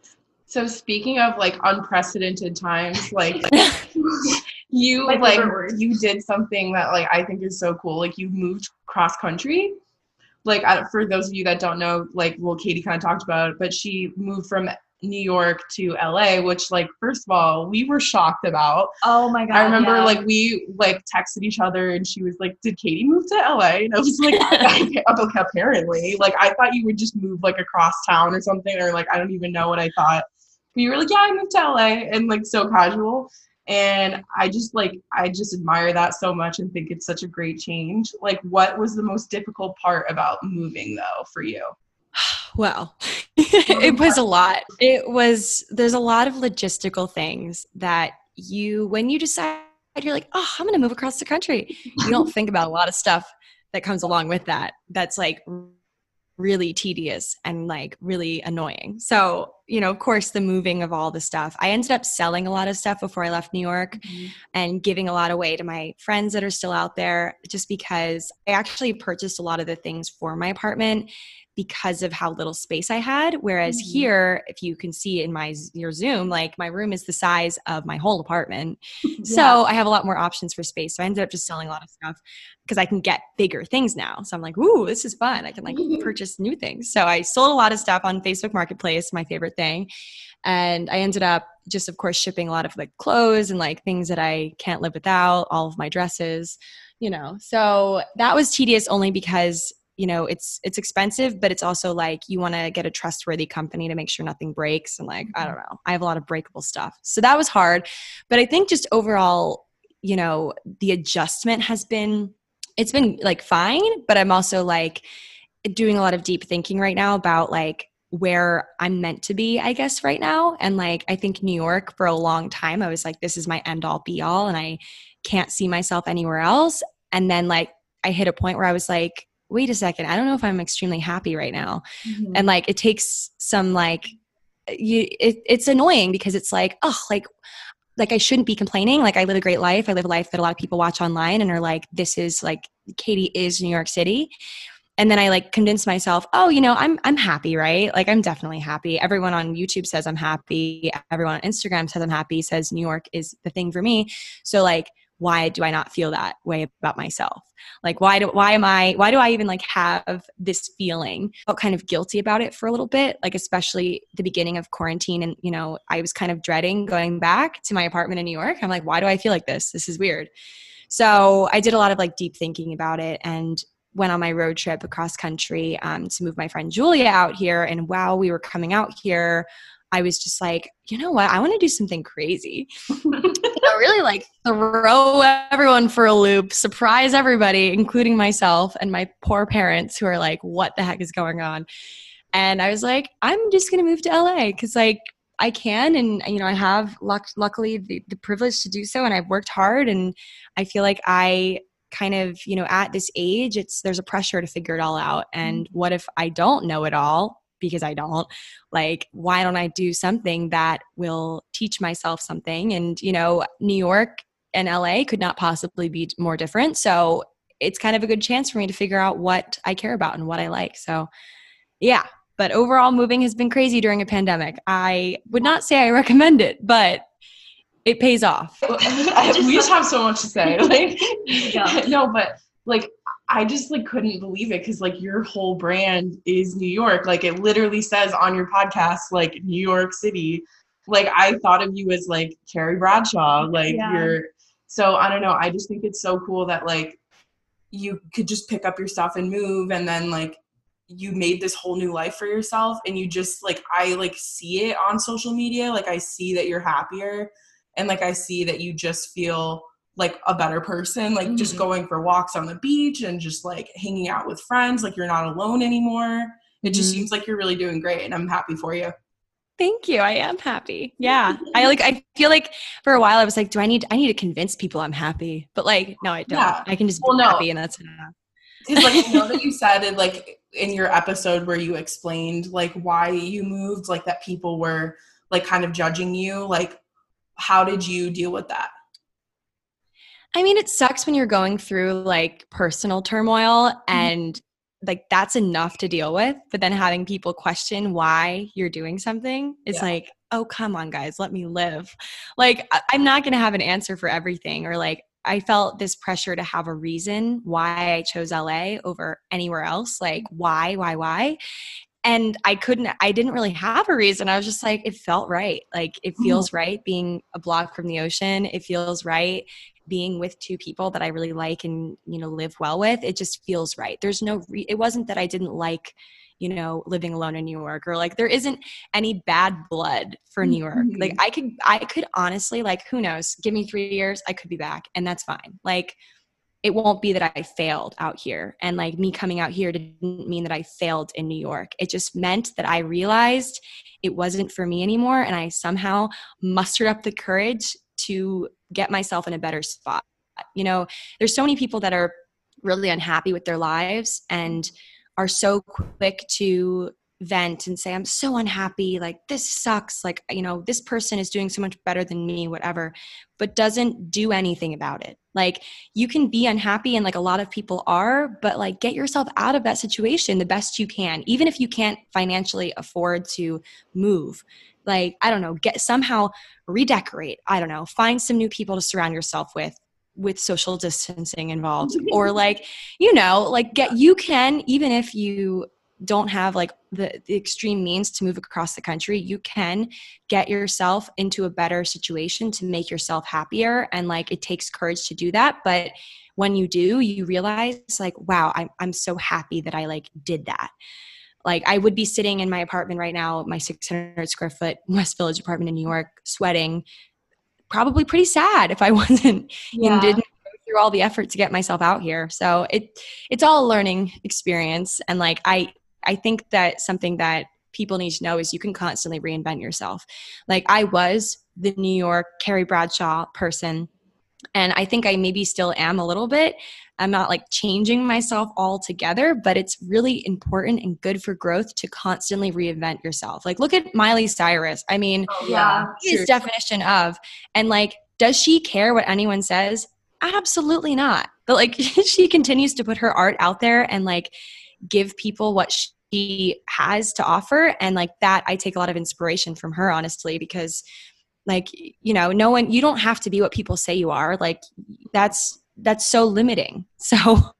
So speaking of like unprecedented times, like you like you did something that like I think is so cool. Like you moved cross country. Like for those of you that don't know, like well, Katie kind of talked about it, but she moved from New York to LA, which like first of all, we were shocked about. Oh my god. I remember yeah. like we like texted each other and she was like, Did Katie move to LA? And I was like, apparently. Like I thought you would just move like across town or something, or like I don't even know what I thought you were like, yeah, I moved to LA and like so casual. And I just like, I just admire that so much and think it's such a great change. Like, what was the most difficult part about moving though for you? Well, it was a lot. It was, there's a lot of logistical things that you, when you decide, you're like, oh, I'm going to move across the country. You don't think about a lot of stuff that comes along with that. That's like really tedious and like really annoying. So, you know, of course, the moving of all the stuff. I ended up selling a lot of stuff before I left New York mm-hmm. and giving a lot away to my friends that are still out there just because I actually purchased a lot of the things for my apartment because of how little space I had. Whereas mm-hmm. here, if you can see in my your Zoom, like my room is the size of my whole apartment. yeah. So I have a lot more options for space. So I ended up just selling a lot of stuff because I can get bigger things now. So I'm like, ooh, this is fun. I can like purchase new things. So I sold a lot of stuff on Facebook Marketplace, my favorite thing. And I ended up just, of course, shipping a lot of like clothes and like things that I can't live without, all of my dresses, you know. So that was tedious only because you know it's it's expensive but it's also like you want to get a trustworthy company to make sure nothing breaks and like i mm-hmm. don't know i have a lot of breakable stuff so that was hard but i think just overall you know the adjustment has been it's been like fine but i'm also like doing a lot of deep thinking right now about like where I'm meant to be, I guess, right now. And like, I think New York for a long time, I was like, this is my end all be all, and I can't see myself anywhere else. And then, like, I hit a point where I was like, wait a second, I don't know if I'm extremely happy right now. Mm-hmm. And like it takes some like you it, it's annoying because it's like, oh, like like I shouldn't be complaining. Like I live a great life. I live a life that a lot of people watch online and are like, this is like Katie is New York City. And then I like convince myself, oh, you know, I'm I'm happy, right? Like I'm definitely happy. Everyone on YouTube says I'm happy. Everyone on Instagram says I'm happy, says New York is the thing for me. So like why do I not feel that way about myself? Like why do why am I why do I even like have this feeling? I felt kind of guilty about it for a little bit, like especially the beginning of quarantine and you know, I was kind of dreading going back to my apartment in New York. I'm like, why do I feel like this? This is weird. So I did a lot of like deep thinking about it and went on my road trip across country um, to move my friend Julia out here. And while we were coming out here, I was just like, you know what? I want to do something crazy. really like throw everyone for a loop, surprise everybody, including myself and my poor parents who are like, what the heck is going on? And I was like, I'm just going to move to LA because like I can. And, you know, I have luck- luckily the, the privilege to do so. And I've worked hard and I feel like I kind of you know at this age it's there's a pressure to figure it all out and mm-hmm. what if i don't know it all because I don't. Like, why don't I do something that will teach myself something? And, you know, New York and LA could not possibly be more different. So it's kind of a good chance for me to figure out what I care about and what I like. So, yeah. But overall, moving has been crazy during a pandemic. I would not say I recommend it, but it pays off. we just have so much to say. Like, yeah. no, but like I just like couldn't believe it because like your whole brand is New York. Like it literally says on your podcast, like New York City. Like I thought of you as like Carrie Bradshaw. Like yeah. you're so I don't know. I just think it's so cool that like you could just pick up your stuff and move and then like you made this whole new life for yourself and you just like I like see it on social media. Like I see that you're happier and like I see that you just feel like a better person like mm-hmm. just going for walks on the beach and just like hanging out with friends like you're not alone anymore. It just mm-hmm. seems like you're really doing great and i'm happy for you. Thank you. I am happy. Yeah. I like i feel like for a while i was like do i need i need to convince people i'm happy? But like no i don't. Yeah. i can just be well, happy and that's enough. Because like you know that you said in like in your episode where you explained like why you moved like that people were like kind of judging you like how did you deal with that I mean, it sucks when you're going through like personal turmoil mm-hmm. and like that's enough to deal with. But then having people question why you're doing something is yeah. like, oh, come on, guys, let me live. Like, I'm not going to have an answer for everything. Or like, I felt this pressure to have a reason why I chose LA over anywhere else. Like, why, why, why? and i couldn't i didn't really have a reason i was just like it felt right like it mm-hmm. feels right being a block from the ocean it feels right being with two people that I really like and you know live well with, it just feels right. There's no re- it wasn't that I didn't like you know living alone in New York or like there isn't any bad blood for New York. Mm-hmm. Like I could I could honestly like who knows, give me 3 years, I could be back and that's fine. Like it won't be that I failed out here. And like me coming out here didn't mean that I failed in New York. It just meant that I realized it wasn't for me anymore. And I somehow mustered up the courage to get myself in a better spot. You know, there's so many people that are really unhappy with their lives and are so quick to vent and say i'm so unhappy like this sucks like you know this person is doing so much better than me whatever but doesn't do anything about it. Like you can be unhappy and like a lot of people are but like get yourself out of that situation the best you can even if you can't financially afford to move. Like i don't know get somehow redecorate i don't know find some new people to surround yourself with with social distancing involved or like you know like get you can even if you don't have like the, the, extreme means to move across the country you can get yourself into a better situation to make yourself happier and like it takes courage to do that but when you do you realize like wow i'm, I'm so happy that i like did that like i would be sitting in my apartment right now my 600 square foot west village apartment in new york sweating probably pretty sad if i wasn't yeah. and didn't go through all the effort to get myself out here. So it it's all a learning experience and like I I think that something that people need to know is you can constantly reinvent yourself. Like I was the New York Carrie Bradshaw person, and I think I maybe still am a little bit. I'm not like changing myself altogether, but it's really important and good for growth to constantly reinvent yourself. Like look at Miley Cyrus. I mean, oh, yeah, his definition of and like does she care what anyone says? Absolutely not. But like she continues to put her art out there and like give people what she has to offer. And like that i take a lot of inspiration from her honestly because like you know no one you don't have to be what people say you are. Like that's that's so limiting. So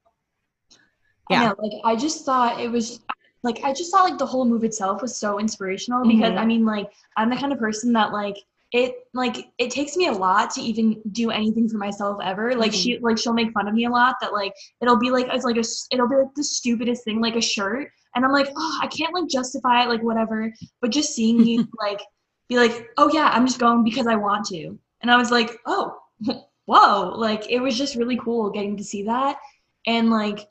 yeah. know, like i just thought it was like i just thought like the whole move itself was so inspirational because mm-hmm. i mean like i'm the kind of person that like it like it takes me a lot to even do anything for myself ever. Like mm-hmm. she like she'll make fun of me a lot that like it'll be like it's like a it'll be like the stupidest thing like a shirt. And i'm like oh i can't like justify it like whatever. But just seeing you like be like oh yeah i'm just going because i want to. And i was like oh whoa. Like it was just really cool getting to see that. And like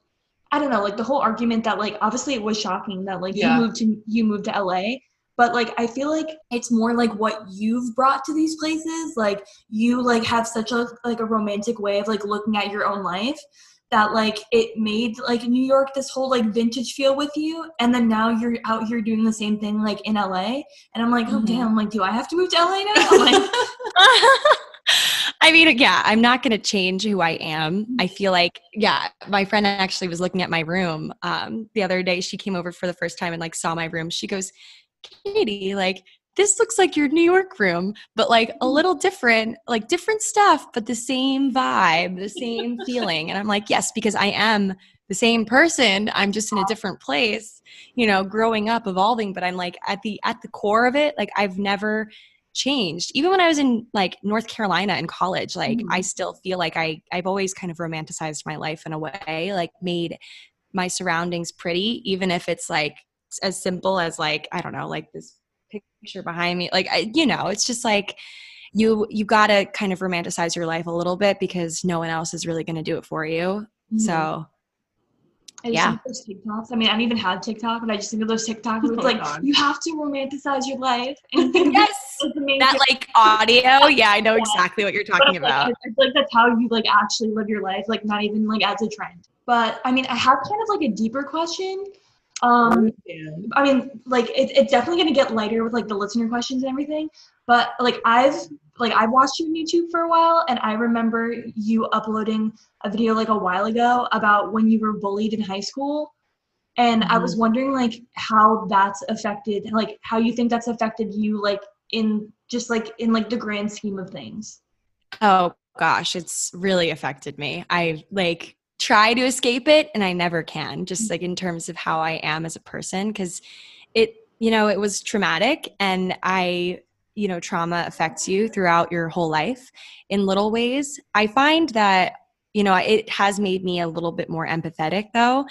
i don't know like the whole argument that like obviously it was shocking that like yeah. you moved to you moved to la but like i feel like it's more like what you've brought to these places like you like have such a like a romantic way of like looking at your own life that like it made like new york this whole like vintage feel with you and then now you're out here doing the same thing like in la and i'm like oh mm-hmm. damn like do i have to move to la now like, I mean, yeah, I'm not going to change who I am. I feel like, yeah, my friend actually was looking at my room um, the other day. She came over for the first time and like saw my room. She goes, Katie, like, this looks like your New York room, but like a little different, like different stuff, but the same vibe, the same feeling. And I'm like, yes, because I am the same person. I'm just in a different place, you know, growing up, evolving, but I'm like at the at the core of it, like I've never changed. Even when I was in like North Carolina in college, like mm-hmm. I still feel like I I've always kind of romanticized my life in a way, like made my surroundings pretty, even if it's like as simple as like i don't know like this picture behind me like I, you know it's just like you you got to kind of romanticize your life a little bit because no one else is really going to do it for you mm-hmm. so I yeah. those TikToks. I mean, I don't even have TikTok, but I just think of those TikToks. It's oh like God. you have to romanticize your life. And yes, that like audio. Yeah, I know yeah. exactly what you're talking about. Like, it's like that's how you like actually live your life, like not even like as a trend. But I mean, I have kind of like a deeper question. Um, I mean, like it, it's definitely gonna get lighter with like the listener questions and everything. But like I've like I've watched you on YouTube for a while, and I remember you uploading a video like a while ago about when you were bullied in high school. And mm-hmm. I was mm-hmm. wondering like how that's affected, like how you think that's affected you, like in just like in like the grand scheme of things. Oh gosh, it's really affected me. I like try to escape it and I never can, just mm. like in terms of how I am as a person. Cause it, you know, it was traumatic and I, you know, trauma affects you throughout your whole life in little ways. I find that, you know, it has made me a little bit more empathetic though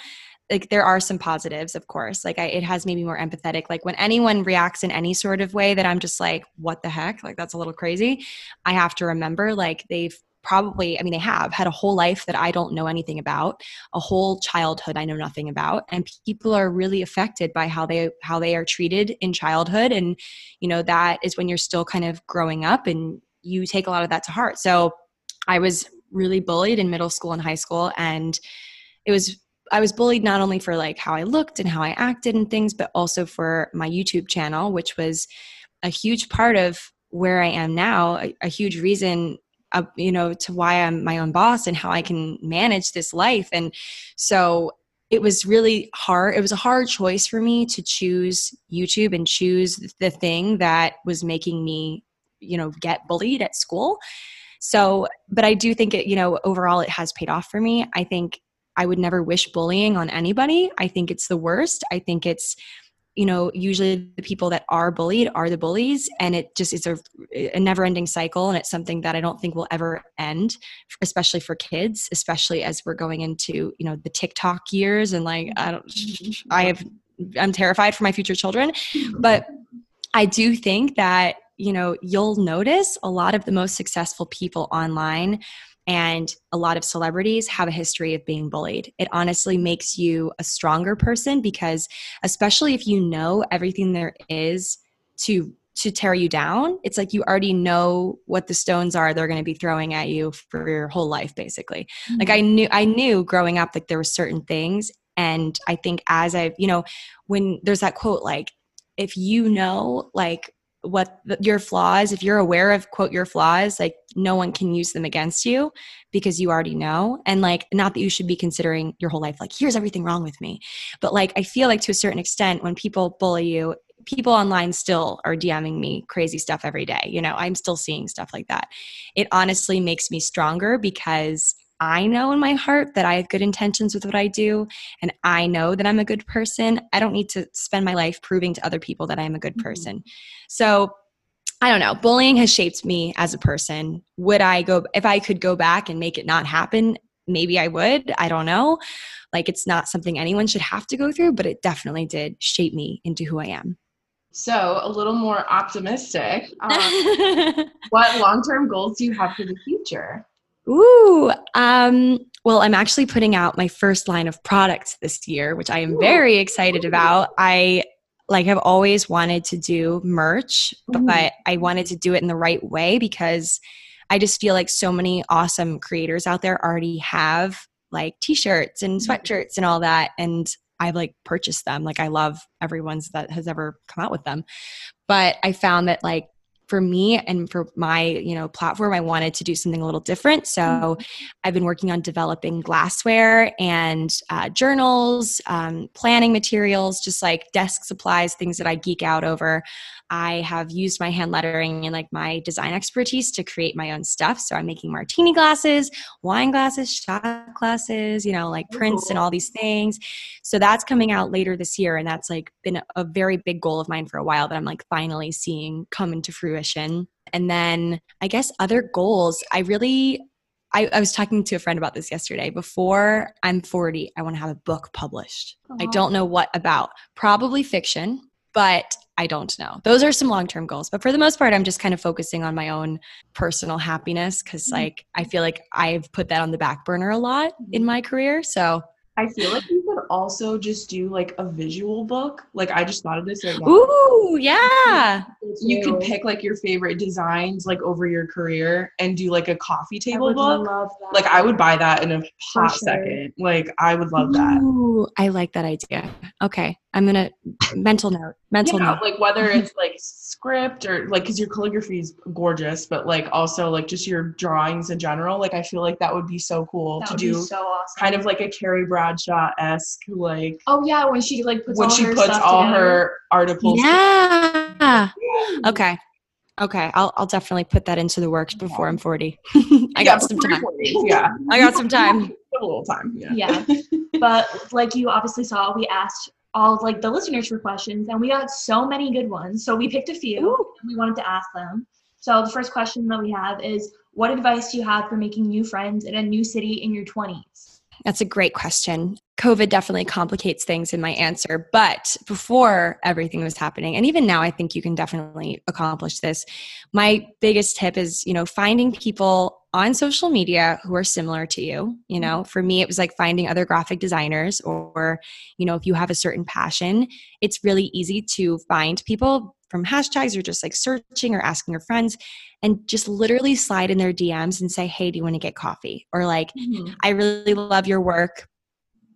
like there are some positives of course like I, it has made me more empathetic like when anyone reacts in any sort of way that i'm just like what the heck like that's a little crazy i have to remember like they've probably, I mean, they have had a whole life that I don't know anything about, a whole childhood I know nothing about, and people are really affected by how they how they are treated in childhood, and you know that is when you're still kind of growing up, and you take a lot of that to heart. So, I was really bullied in middle school and high school, and it was I was bullied not only for like how I looked and how I acted and things, but also for my YouTube channel, which was a huge part of where I am now, a, a huge reason uh, you know to why i'm my own boss and how i can manage this life. And so it was really hard it was a hard choice for me to choose youtube and choose the thing that was making me you know get bullied at school. So but i do think it you know overall it has paid off for me. I think i would never wish bullying on anybody. I think it's the worst. I think it's you know usually the people that are bullied are the bullies and it just is a, a never ending cycle and it's something that i don't think will ever end especially for kids especially as we're going into you know the tiktok years and like i don't i have i'm terrified for my future children. Mm-hmm. But i do think that you know you'll notice a lot of the most successful people online and a lot of celebrities have a history of being bullied. It honestly makes you a stronger person because especially if you know everything there is to to tear you down, it's like you already know what the stones are they're going to be throwing at you for your whole life basically. Mm-hmm. Like I knew I knew growing up like there were certain things and I think as I've, you know, when there's that quote like if you know like what the, your flaws if you're aware of quote your flaws like no one can use them against you because you already know and like not that you should be considering your whole life like here's everything wrong with me but like i feel like to a certain extent when people bully you people online still are DMing me crazy stuff every day. You know, I'm still seeing stuff like that. It honestly makes me stronger because I know in my heart that I have good intentions with what I do and I know that I'm a good person. I don't need to spend my life proving to other people that I'm a good mm-hmm. person. Mm-hmm. So I don't know. Bullying has shaped me as a person. Would I go, if I could go back and make it not happen, maybe I would. I don't know. Like it's not something anyone should have to go through, but it definitely did shape me into who I am. So, a little more optimistic. Um, what long term goals do you have for the future? Ooh, um, well, I'm actually putting out my first line of products this year, which I am very excited about. I like have always wanted to do merch, but I wanted to do it in the right way because I just feel like so many awesome creators out there already have like t-shirts and mm-hmm. sweatshirts and all that and I've like purchased them. Like I love everyone's that has ever come out with them. But I found that like for me and for my you know platform i wanted to do something a little different so mm-hmm. i've been working on developing glassware and uh, journals um, planning materials just like desk supplies things that i geek out over I have used my hand lettering and like my design expertise to create my own stuff. So I'm making martini glasses, wine glasses, shot glasses, you know, like prints and all these things. So that's coming out later this year. And that's like been a very big goal of mine for a while that I'm like finally seeing come into fruition. And then I guess other goals, I really I, I, was talking to a friend about this yesterday. Before I'm 40, I want to have a book published. Aww. I don't know what about. Probably fiction, but I don't know. Those are some long term goals. But for the most part, I'm just kind of focusing on my own personal happiness because, mm-hmm. like, I feel like I've put that on the back burner a lot in my career. So I feel like you also just do like a visual book. Like I just thought of this right. Ooh, yeah. You could pick like your favorite designs like over your career and do like a coffee table book. Like I would buy that in a hot sure. second. Like I would love that. Ooh, I like that idea. Okay. I'm gonna mental note. Mental yeah, note. Like whether it's like script or like because your calligraphy is gorgeous, but like also like just your drawings in general. Like I feel like that would be so cool that to do. so awesome. Kind of like a Carrie Bradshaw esque like. Oh yeah, when she like puts when she puts all together. her articles. Yeah. okay. Okay, I'll I'll definitely put that into the works before I'm 40. I yeah, got some time. 40, yeah, I got some time. A little time. Yeah. Yeah, but like you obviously saw, we asked all of like the listeners for questions and we got so many good ones so we picked a few and we wanted to ask them so the first question that we have is what advice do you have for making new friends in a new city in your 20s that's a great question. Covid definitely complicates things in my answer but before everything was happening and even now i think you can definitely accomplish this my biggest tip is you know finding people on social media who are similar to you. You know, for me, it was like finding other graphic designers, or, you know, if you have a certain passion, it's really easy to find people from hashtags or just like searching or asking your friends and just literally slide in their DMs and say, Hey, do you want to get coffee? Or like, Mhm. I really love your work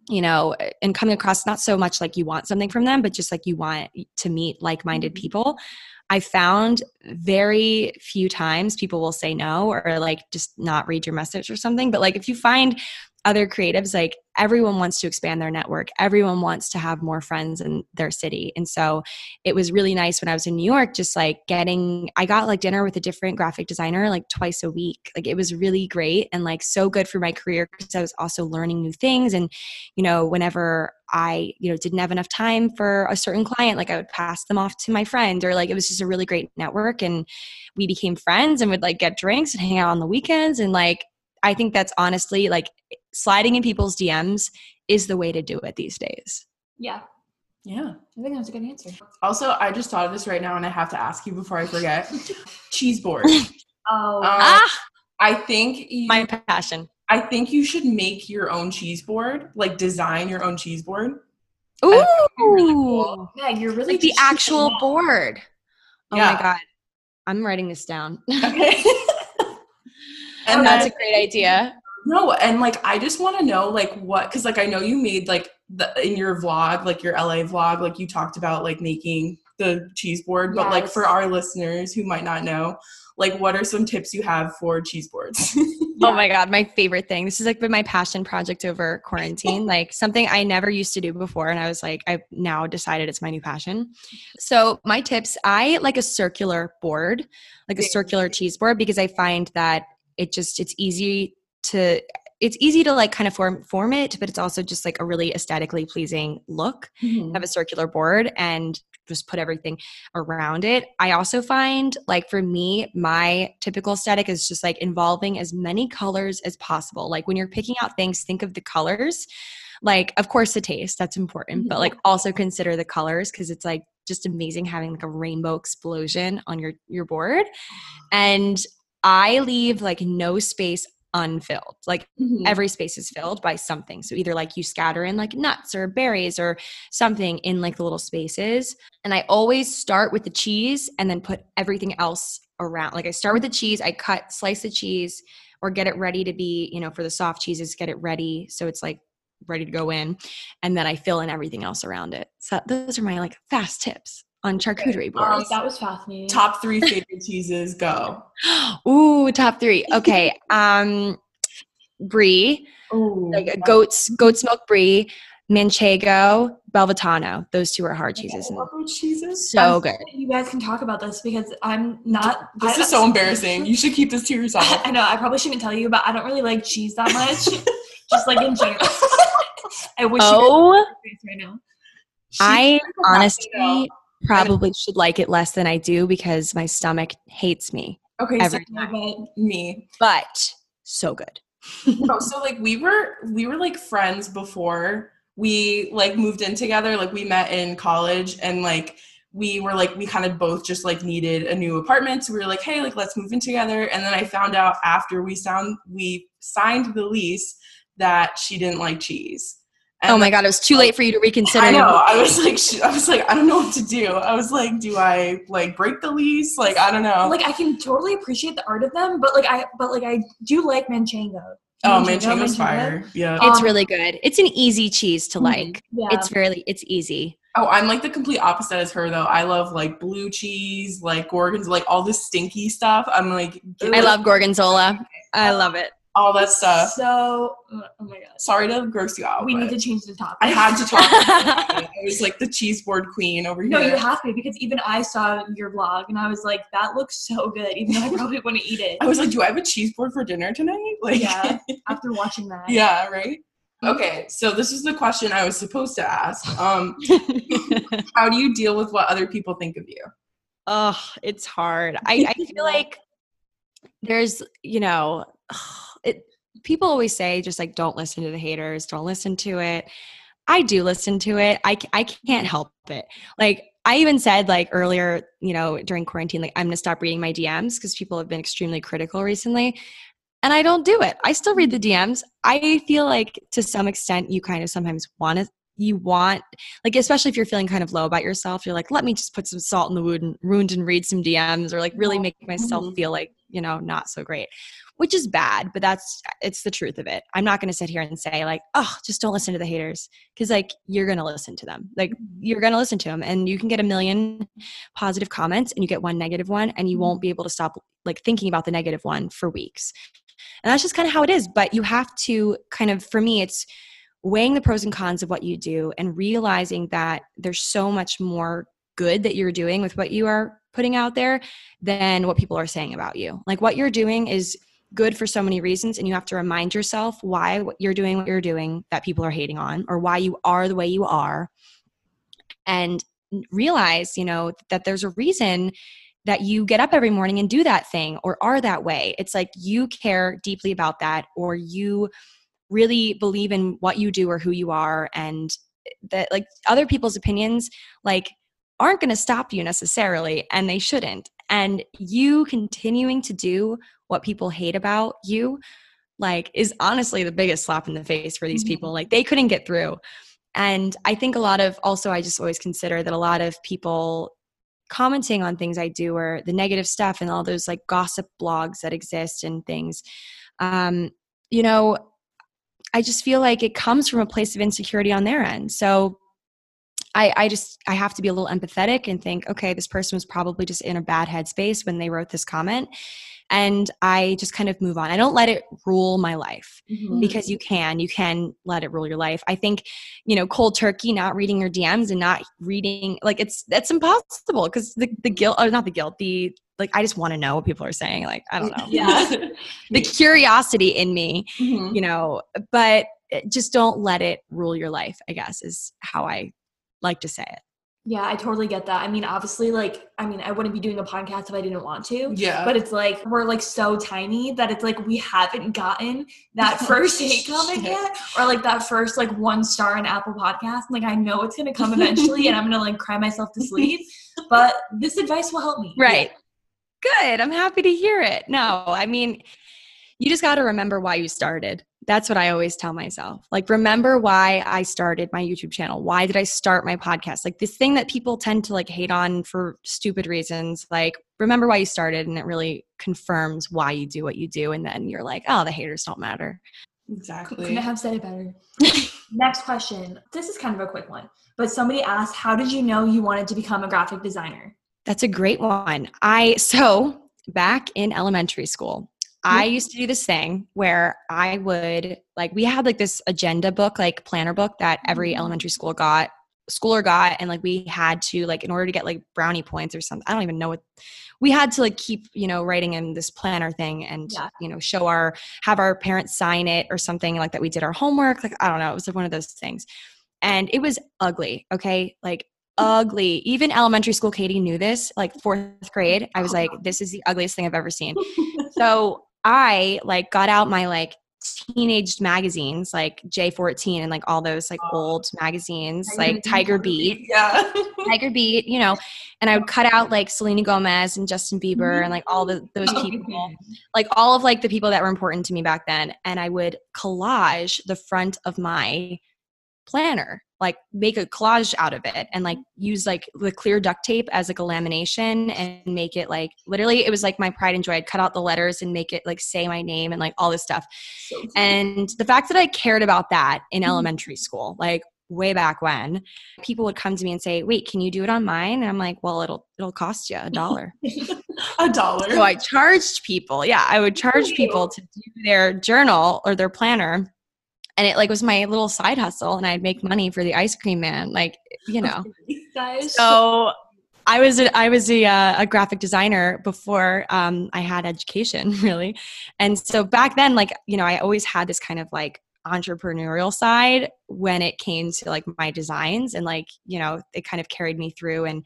you know and coming across not so much like you want something from them but just like you want to meet like-minded Mhm. people i found very few times people will say no or like just not read your message or something but like if you find other creatives like everyone wants to expand their network. Everyone wants to have more friends in their city. And so it was really nice when i was in new york just like getting i got like dinner with a different graphic designer like twice a week. Like it was really great and like so good for my career because i was also learning new things. And you know whenever i you know didn't have enough time for a certain client like i would pass them off to my friend or like it was just a really great network. And we became friends and would like get drinks and hang out on the weekends. And like i think that's honestly like sliding in people's dms is the way to do it these days Yeah, Yeah. I think that's a good answer. Also, I just thought of this right now and I have to ask you before I forget. Cheese board. Oh, Um, ah I think you, my passion I think you should make your own cheese board, like design your own cheese board. ooh really cool. yeah, you're really like the actual that. board oh Yeah. my god i'm writing this down Okay. and and that's then, a great idea no, and like I just want to know like what because like I know you made like the in your vlog, like your LA vlog, like you talked about like making the cheese board, but like for our listeners who might not know, like what are some tips you have for cheese boards? Oh my god, my favorite thing. This is like been my passion project over quarantine. like something I never used to do before and I was like I've now decided it's my new passion. So, my tips, I like a circular board, like a circular cheese board because I find that it just it's easy to it's easy to like kind of form form it, but it's also just like a really aesthetically pleasing look. Mhm. have a circular board and just put everything around it. I also find like for me, my typical aesthetic is just like involving as many colors as possible. Like when you're picking out things, think of the colors. Like, of course, the taste, that's important, but like also consider the colors because it's like just amazing having like a rainbow explosion on your your board. And I leave like no space unfilled. Like Mhm. every space is filled by something. So either like you scatter in like nuts or berries or something in like the little spaces. And I always start with the cheese and then put everything else around. Like I start with the cheese, I cut, slice the cheese or get it ready to be, you know, for the soft cheeses, get it ready so it's like ready to go in. And then I fill in everything else around it. So those are my like fast tips on charcuterie Um, boards. that was fascinating. Top three favorite cheeses, go. Ooh, top three. Okay. Um brie, Ooh. like goat's goat's milk brie, manchego, BellaVitano. Those two are hard cheeses. I love those cheeses. so I'm good. You guys can talk about this because I'm not. This I- is so embarrassing. You should keep this to yourself. I know. I probably shouldn't tell you, but I don't really like cheese that much. just like in general. I wish Oh, you could see my face right now. I She's like a honestly probably should like it less than I do because my stomach hates me. Okay, so me. But so good. No, oh, so like we were we were like friends before we like moved in together. Like we met in college and like we were like we kind of both just like needed a new apartment. So we were like, hey, like let's move in together. And then I found out after we sound we signed the lease that she didn't like cheese. And oh my god, it was too late for you to reconsider. I know. I was like, I was like, I don't know what to do. I was like, do I like break the lease? Like, I don't know. Like I can totally appreciate the art of them, but like I but like I do like manchego. oh, Manchego, Manchego's Manchego. fire. Yeah. It's Um, really good. It's an easy cheese to Mhm. like. Yeah. It's really it's easy. Oh, I'm like the complete opposite as her though. I love like blue cheese, like gorgons, like all this stinky stuff. I'm like, I love gorgonzola. I love it. All that stuff. So oh my god. Sorry to gross you out. We need to change the topic. I had to talk. it. I was like the cheese board queen over here. No, you have to because even I saw your vlog and I was like, that looks so good, even though I probably want to eat it. I was like, do I have a cheese board for dinner tonight? Like, Yeah. After watching that. yeah, right. Okay, so this is the question I was supposed to ask. Um, how do you deal with what other people think of you? oh, it's hard. I, I feel like there's, you know, it people always say just like don't listen to the haters, don't listen to it. I do listen to it. I I can't help it. Like I even said like earlier, you know, during quarantine like I'm going to stop reading my DMs because people have been extremely critical recently. and I don't do it. I still read the DMs. I feel like to some extent you kind of sometimes want to you want like especially if you're feeling kind of low about yourself you're like let me just put some salt in the wound, wound and read some dms or like really make myself Mhm. feel like you know not so great which is bad but that's it's the truth of it. I'm not going to sit here and say like oh just don't listen to the haters. Because like you're going to listen to them. Like you're going to listen to them and you can get a million positive comments and you get one negative one and you won't be able to stop like thinking about the negative one for weeks. And that's just kind of how it is but you have to kind of for me it's weighing the pros and cons of what you do and realizing that there's so much more good that you're doing with what you are putting out there than what people are saying about you. Like what you're doing is good for so many reasons and you have to remind yourself why you're doing what you're doing that people are hating on or why you are the way you are. And realize you know that there's a reason that you get up every morning and do that thing or are that way. It's like you care deeply about that or you really believe in what you do or who you are and that like other people's opinions like aren't going to stop you necessarily and they shouldn't and you continuing to do what people hate about you like is honestly the biggest slap in the face for these people. Like they couldn't get through. And i think a lot of also i just always consider that a lot of people commenting on things i do or the negative stuff and all those like gossip blogs that exist and things um you know I just feel like it comes from a place of insecurity on their end. So I, I just I have to be a little empathetic and think, okay, this person was probably just in a bad headspace when they wrote this comment. And I just kind of move on. I don't let it rule my life Mhm. because you can. You can let it rule your life. I think, you know, cold turkey, not reading your DMs and not reading like it's that's impossible because the, the guilt or not the guilt, the like I just want to know what people are saying. Like, I don't know. Yeah. the curiosity in me Mhm. you know but uh, just don't let it rule your life i guess is how i like to say it Yeah, I totally get that. I mean, obviously, like, I mean, I wouldn't be doing a podcast if I didn't want to. Yeah. But it's like we're like so tiny that it's like we haven't gotten that first hate comment yet, or like that first like one star in Apple Podcast. Like I know it's gonna come eventually, and I'm gonna like cry myself to sleep. But this advice will help me. right good i'm happy to hear it no i mean you just got to remember why you started that's what i always tell myself like remember why i started my youtube channel why did i start my podcast like this thing that people tend to like hate on for stupid reasons like remember why you started and it really confirms why you do what you do and then you're like oh the haters don't matter Exactly. Couldn't have said it better. Next question. This is kind of a quick one, but somebody asked, "How did you know you wanted to become a graphic designer?" That's a great one. I so back in elementary school, I used to do this thing where I would like we had like this agenda book, like planner book that every Mhm. elementary school got schooler got and like we had to like in order to get like brownie points or something. I don't even know what we had to like keep, you know, writing in this planner thing and Yeah. you know, show our have our parents sign it or something like that we did our homework. Like I don't know, it was like one of those things. And it was ugly, okay? Like ugly. Even elementary school Katie knew this. Like fourth grade, I was like, this is the ugliest thing I've ever seen. so I like got out my like teenaged magazines like J14 and like all those like old magazines like Tiger Beat, Yeah. Tiger Beat, you know, and I would cut out like Selena Gomez and Justin Bieber and like all the those Oh, people, like all of like the people that were important to me back then, and I would collage the front of my planner like make a collage out of it and like use like the clear duct tape as like a lamination and make it like literally it was like my pride and joy. I'd cut out the letters and make it like say my name and like all this stuff. So and the fact that i cared about that in Mhm. elementary school like way back when people would come to me and say wait can you do it on mine? And i'm like well it'll it'll cost you a dollar. A dollar. so i charged people. Yeah i would charge people to do their journal or their planner and it like was my little side hustle and i'd make money for the ice cream man like you know. so i was a, i was a, uh, a graphic designer before um, i had education really. And so back then like you know i always had this kind of like entrepreneurial side when it came to like my designs and like you know it kind of carried me through and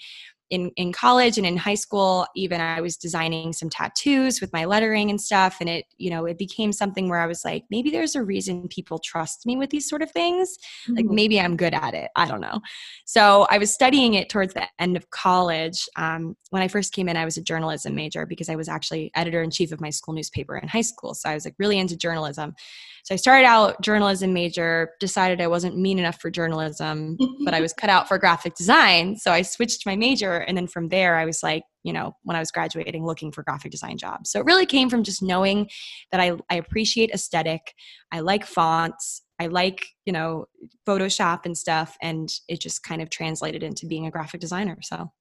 in in college and in high school even i was designing some tattoos with my lettering and stuff and it you know it became something where i was like maybe there's a reason people trust me with these sort of things. Mm-hmm. like maybe i'm good at it. I don't know. So i was studying it towards the end of college. Um, when i first came in i was a journalism major because i was actually editor in chief of my school newspaper in high school. So i was like really into journalism so I started out journalism major, decided I wasn't mean enough for journalism, but I was cut out for graphic design. So I switched my major. And then from there, I was like, you know, when I was graduating, looking for graphic design jobs. So it really came from just knowing that I, I appreciate aesthetic. I like fonts. I like, you know, Photoshop and stuff. And it just kind of translated into being a graphic designer. So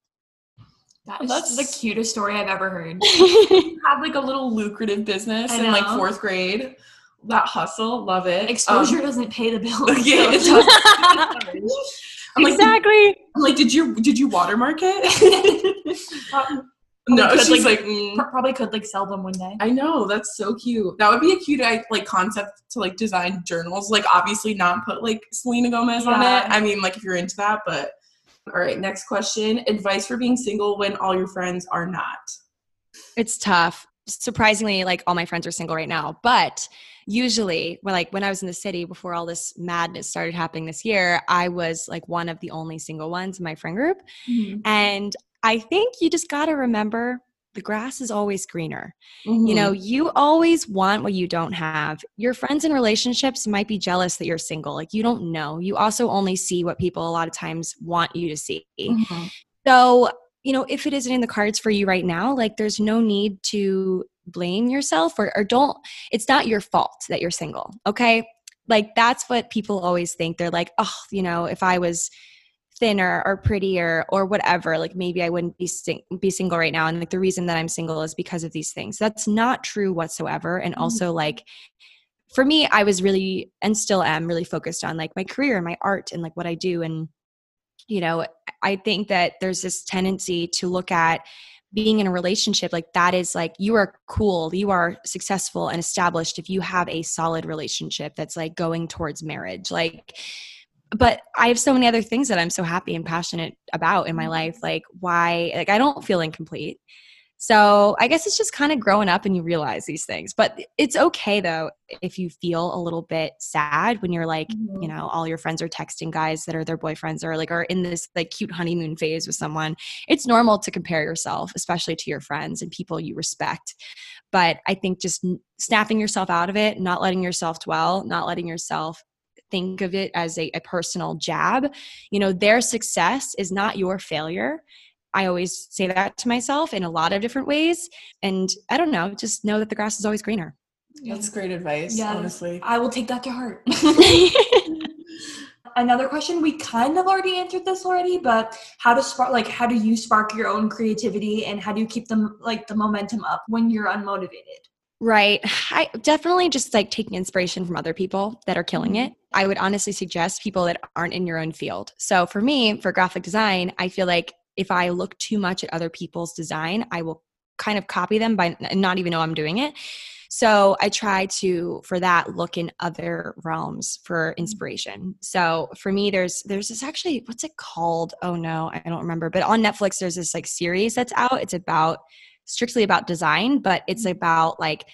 that is That's the cutest story I've ever heard. Have like a little lucrative business in like fourth grade that hustle, love it. Exposure um, doesn't pay the bills. Yeah, so. I'm exactly. Like, I'm like, did you did you watermark it? no, could, she's like, like mm. probably could like sell them one day. I know that's so cute. That would be a cute like concept to like design journals. Like obviously not put like Selena Gomez yeah. on it. I mean, like if you're into that, but all right. Next question: Advice for being single when all your friends are not. It's tough. Surprisingly, like all my friends are single right now, but usually when like when i was in the city before all this madness started happening this year i was like one of the only single ones in my friend group mm-hmm. and i think you just got to remember the grass is always greener. Mm-hmm. You know, you always want what you don't have. Your friends and relationships might be jealous that you're single. Like you don't know. You also only see what people a lot of times want you to see. Mm-hmm. So, you know, if it isn't in the cards for you right now, like there's no need to blame yourself or, or don't it's not your fault that you're single okay? Like that's what people always think. They're like oh you know if i was thinner or prettier or whatever like maybe i wouldn't be sing- be single right now. And like the reason that i'm single is because of these things. That's not true whatsoever. And mm-hmm. also like for me i was really and still am really focused on like my career and my art and like what i do. And you know i think that there's this tendency to look at being in a relationship like that is like you are cool you are successful and established if you have a solid relationship that's like going towards marriage like but i have so many other things that i'm so happy and passionate about in my mm-hmm. life like why like i don't feel incomplete so I guess it's just kind of growing up and you realize these things. But it's okay though if you feel a little bit sad when you're like, mm-hmm. you know, all your friends are texting guys that are their boyfriends or like are in this like cute honeymoon phase with someone. It's normal to compare yourself, especially to your friends and people you respect. But I think just snapping yourself out of it, not letting yourself dwell, not letting yourself think of it as a, a personal jab. You know, their success is not your failure I always say that to myself in a lot of different ways. And I don't know, just know that the grass is always greener. That's great advice, yeah, honestly. I will take that to heart. Another question, we kind of already answered this already, but how to spark like how do you spark your own creativity and how do you keep them like the momentum up when you're unmotivated? Right. I definitely just like taking inspiration from other people that are killing mm-hmm. it. I would honestly suggest people that aren't in your own field. So for me, for graphic design, I feel like if I look too much at other people's design, I will kind of copy them by not even know I'm doing it. So I try to for that look in other realms for mm-hmm. inspiration. So for me there's there's this actually what's it called? Oh no, I don't remember. But on Netflix there's this like series that's out. It's about strictly about design, but it's mm-hmm. about like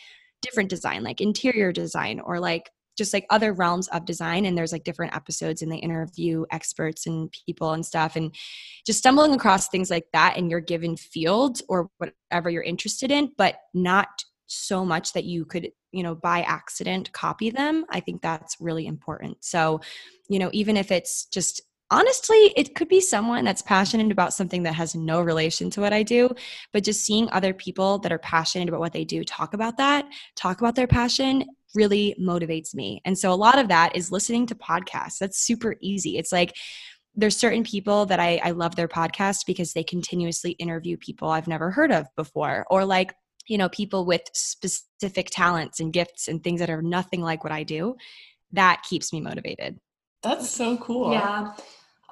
different design, like interior design or like just like other realms of design and there's like different episodes and they interview experts and people and stuff and just stumbling across things like that in your given field or whatever you're interested in but not so much that you could you know by accident copy them i think that's really important. So you know even if it's just honestly, it could be someone that's passionate about something that has no relation to what I do, but just seeing other people that are passionate about what they do talk about that, talk about their passion really motivates me. And so a lot of that is listening to podcasts. That's super easy. It's like, there's certain people that I, I love their podcast because they continuously interview people I've never heard of before, or like, you know, people with specific talents and gifts and things that are nothing like what I do. That keeps me motivated. That's so cool. Yeah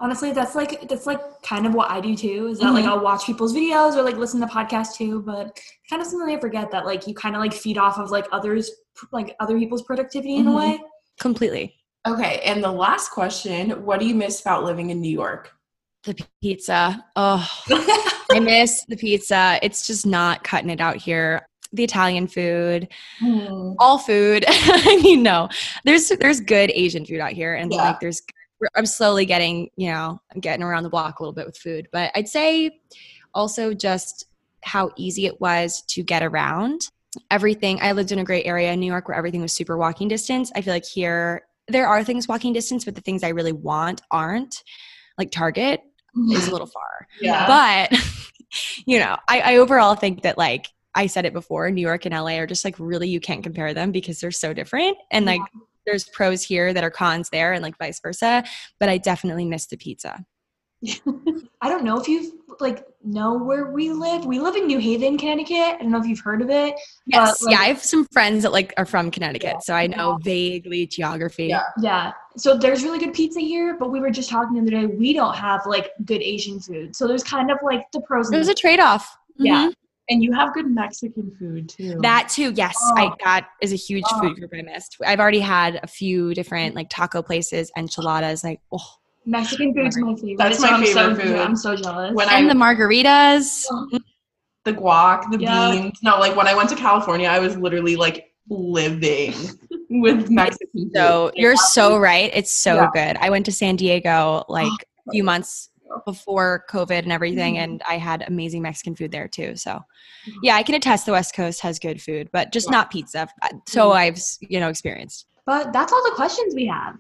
honestly that's like that's like kind of what i do too is that mm-hmm. like i'll watch people's videos or like listen to podcasts too but kind of something i forget that like you kind of like feed off of like others like other people's productivity in mm-hmm. a way completely okay and the last question what do you miss about living in new york The pizza. Oh, I miss the pizza. It's just not cutting it out here. The Italian food, Mm. all food. I mean, no, there's there's good Asian food out here, and Yeah. like there's. I'm slowly getting, you know, I'm getting around the block a little bit with food, but I'd say also just how easy it was to get around. Everything. I lived in a great area in New York where everything was super walking distance. I feel like here there are things walking distance, but the things I really want aren't. Like Target mm-hmm. is a little far. Yeah. But you know, I, I overall think that like I said it before, New York and LA are just like really you can't compare them because they're so different. And like there's pros here that are cons there and like vice versa. But I definitely miss the pizza. I don't know if you've like know where we live. We live in New Haven, Connecticut. I don't know if you've heard of it. Yes. But, like, yeah, I have some friends that like are from Connecticut, Yeah. so I know vaguely geography. Yeah. Yeah. So there's really good pizza here, but we were just talking the other day. We don't have like good Asian food. So there's kind of like the pros. and There's the a trade-off. Yeah. Mm-hmm. And you have good Mexican food too. That too, yes. Oh. I Oh. that is a huge Oh. food group I missed. I've already had a few different like taco places, enchiladas, like oh, Mexican food's my favorite. That's so my I'm so, favorite food. I'm so jealous. When and I- the margaritas. the guac, the Yeah. beans. No, like when I went to California, I was literally like living with Mexican food. So you're so right. It's so Yeah. good. I went to San Diego like a few months before COVID and everything, Mhm. and I had amazing Mexican food there too. So mm-hmm. yeah, I can attest the West Coast has good food, but just Yeah. not pizza. Uh, so mm-hmm. I've you know experienced. but that's all the questions we have.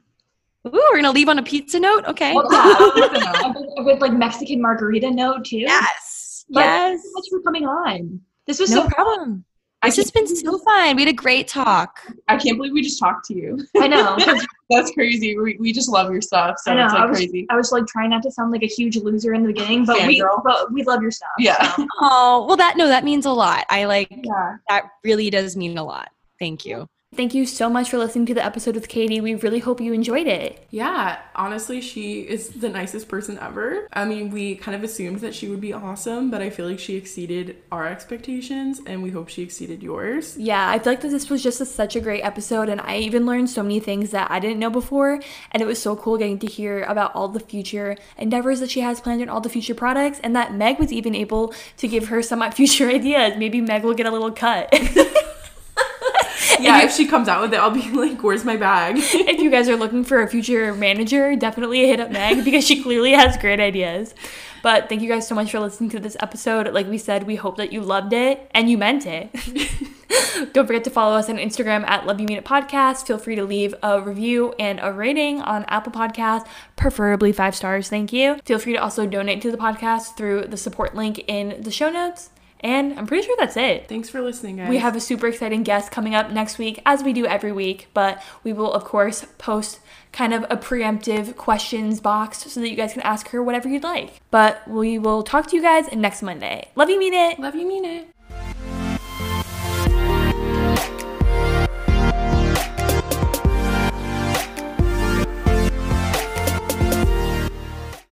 Ooh, we're gonna leave on a pizza note. Okay. Well, yeah, good- like Mexican margarita note too. yes. But yes. Thank you so much for coming on. This was No so problem. I This has been so fun. We had a great talk. I can't believe we just talked to you. I know. That's crazy. We, we just love your stuff, so I know. it's I like was, crazy. I was like trying not to sound like a huge loser in the beginning, but we Fangirl. but we love your stuff. Yeah. so. Oh, well that no, that means a lot. I like Yeah. that really does mean a lot. Thank you. Thank you so much for listening to the episode with Katie. We really hope you enjoyed it. Yeah, honestly, she is the nicest person ever. I mean, we kind of assumed that she would be awesome, but I feel like she exceeded our expectations, and we hope she exceeded yours. Yeah, I feel like that this was just a, such a great episode, and I even learned so many things that I didn't know before. And it was so cool getting to hear about all the future endeavors that she has planned and all the future products, and that Meg was even able to give her some future ideas. Maybe Meg will get a little cut. Yeah, if she comes out with it, I'll be like, "Where's my bag?" if you guys are looking for a future manager, definitely hit up Meg because she clearly has great ideas. But thank you guys so much for listening to this episode. Like we said, we hope that you loved it and you meant it. Don't forget to follow us on Instagram at Love You Mean It Podcast. Feel free to leave a review and a rating on Apple Podcasts, preferably five stars. Thank you. Feel free to also donate to the podcast through the support link in the show notes. And I'm pretty sure that's it. Thanks for listening, guys. We have a super exciting guest coming up next week, as we do every week, but we will, of course, post kind of a preemptive questions box so that you guys can ask her whatever you'd like. But we will talk to you guys next Monday. Love you, mean it. love you, mean it.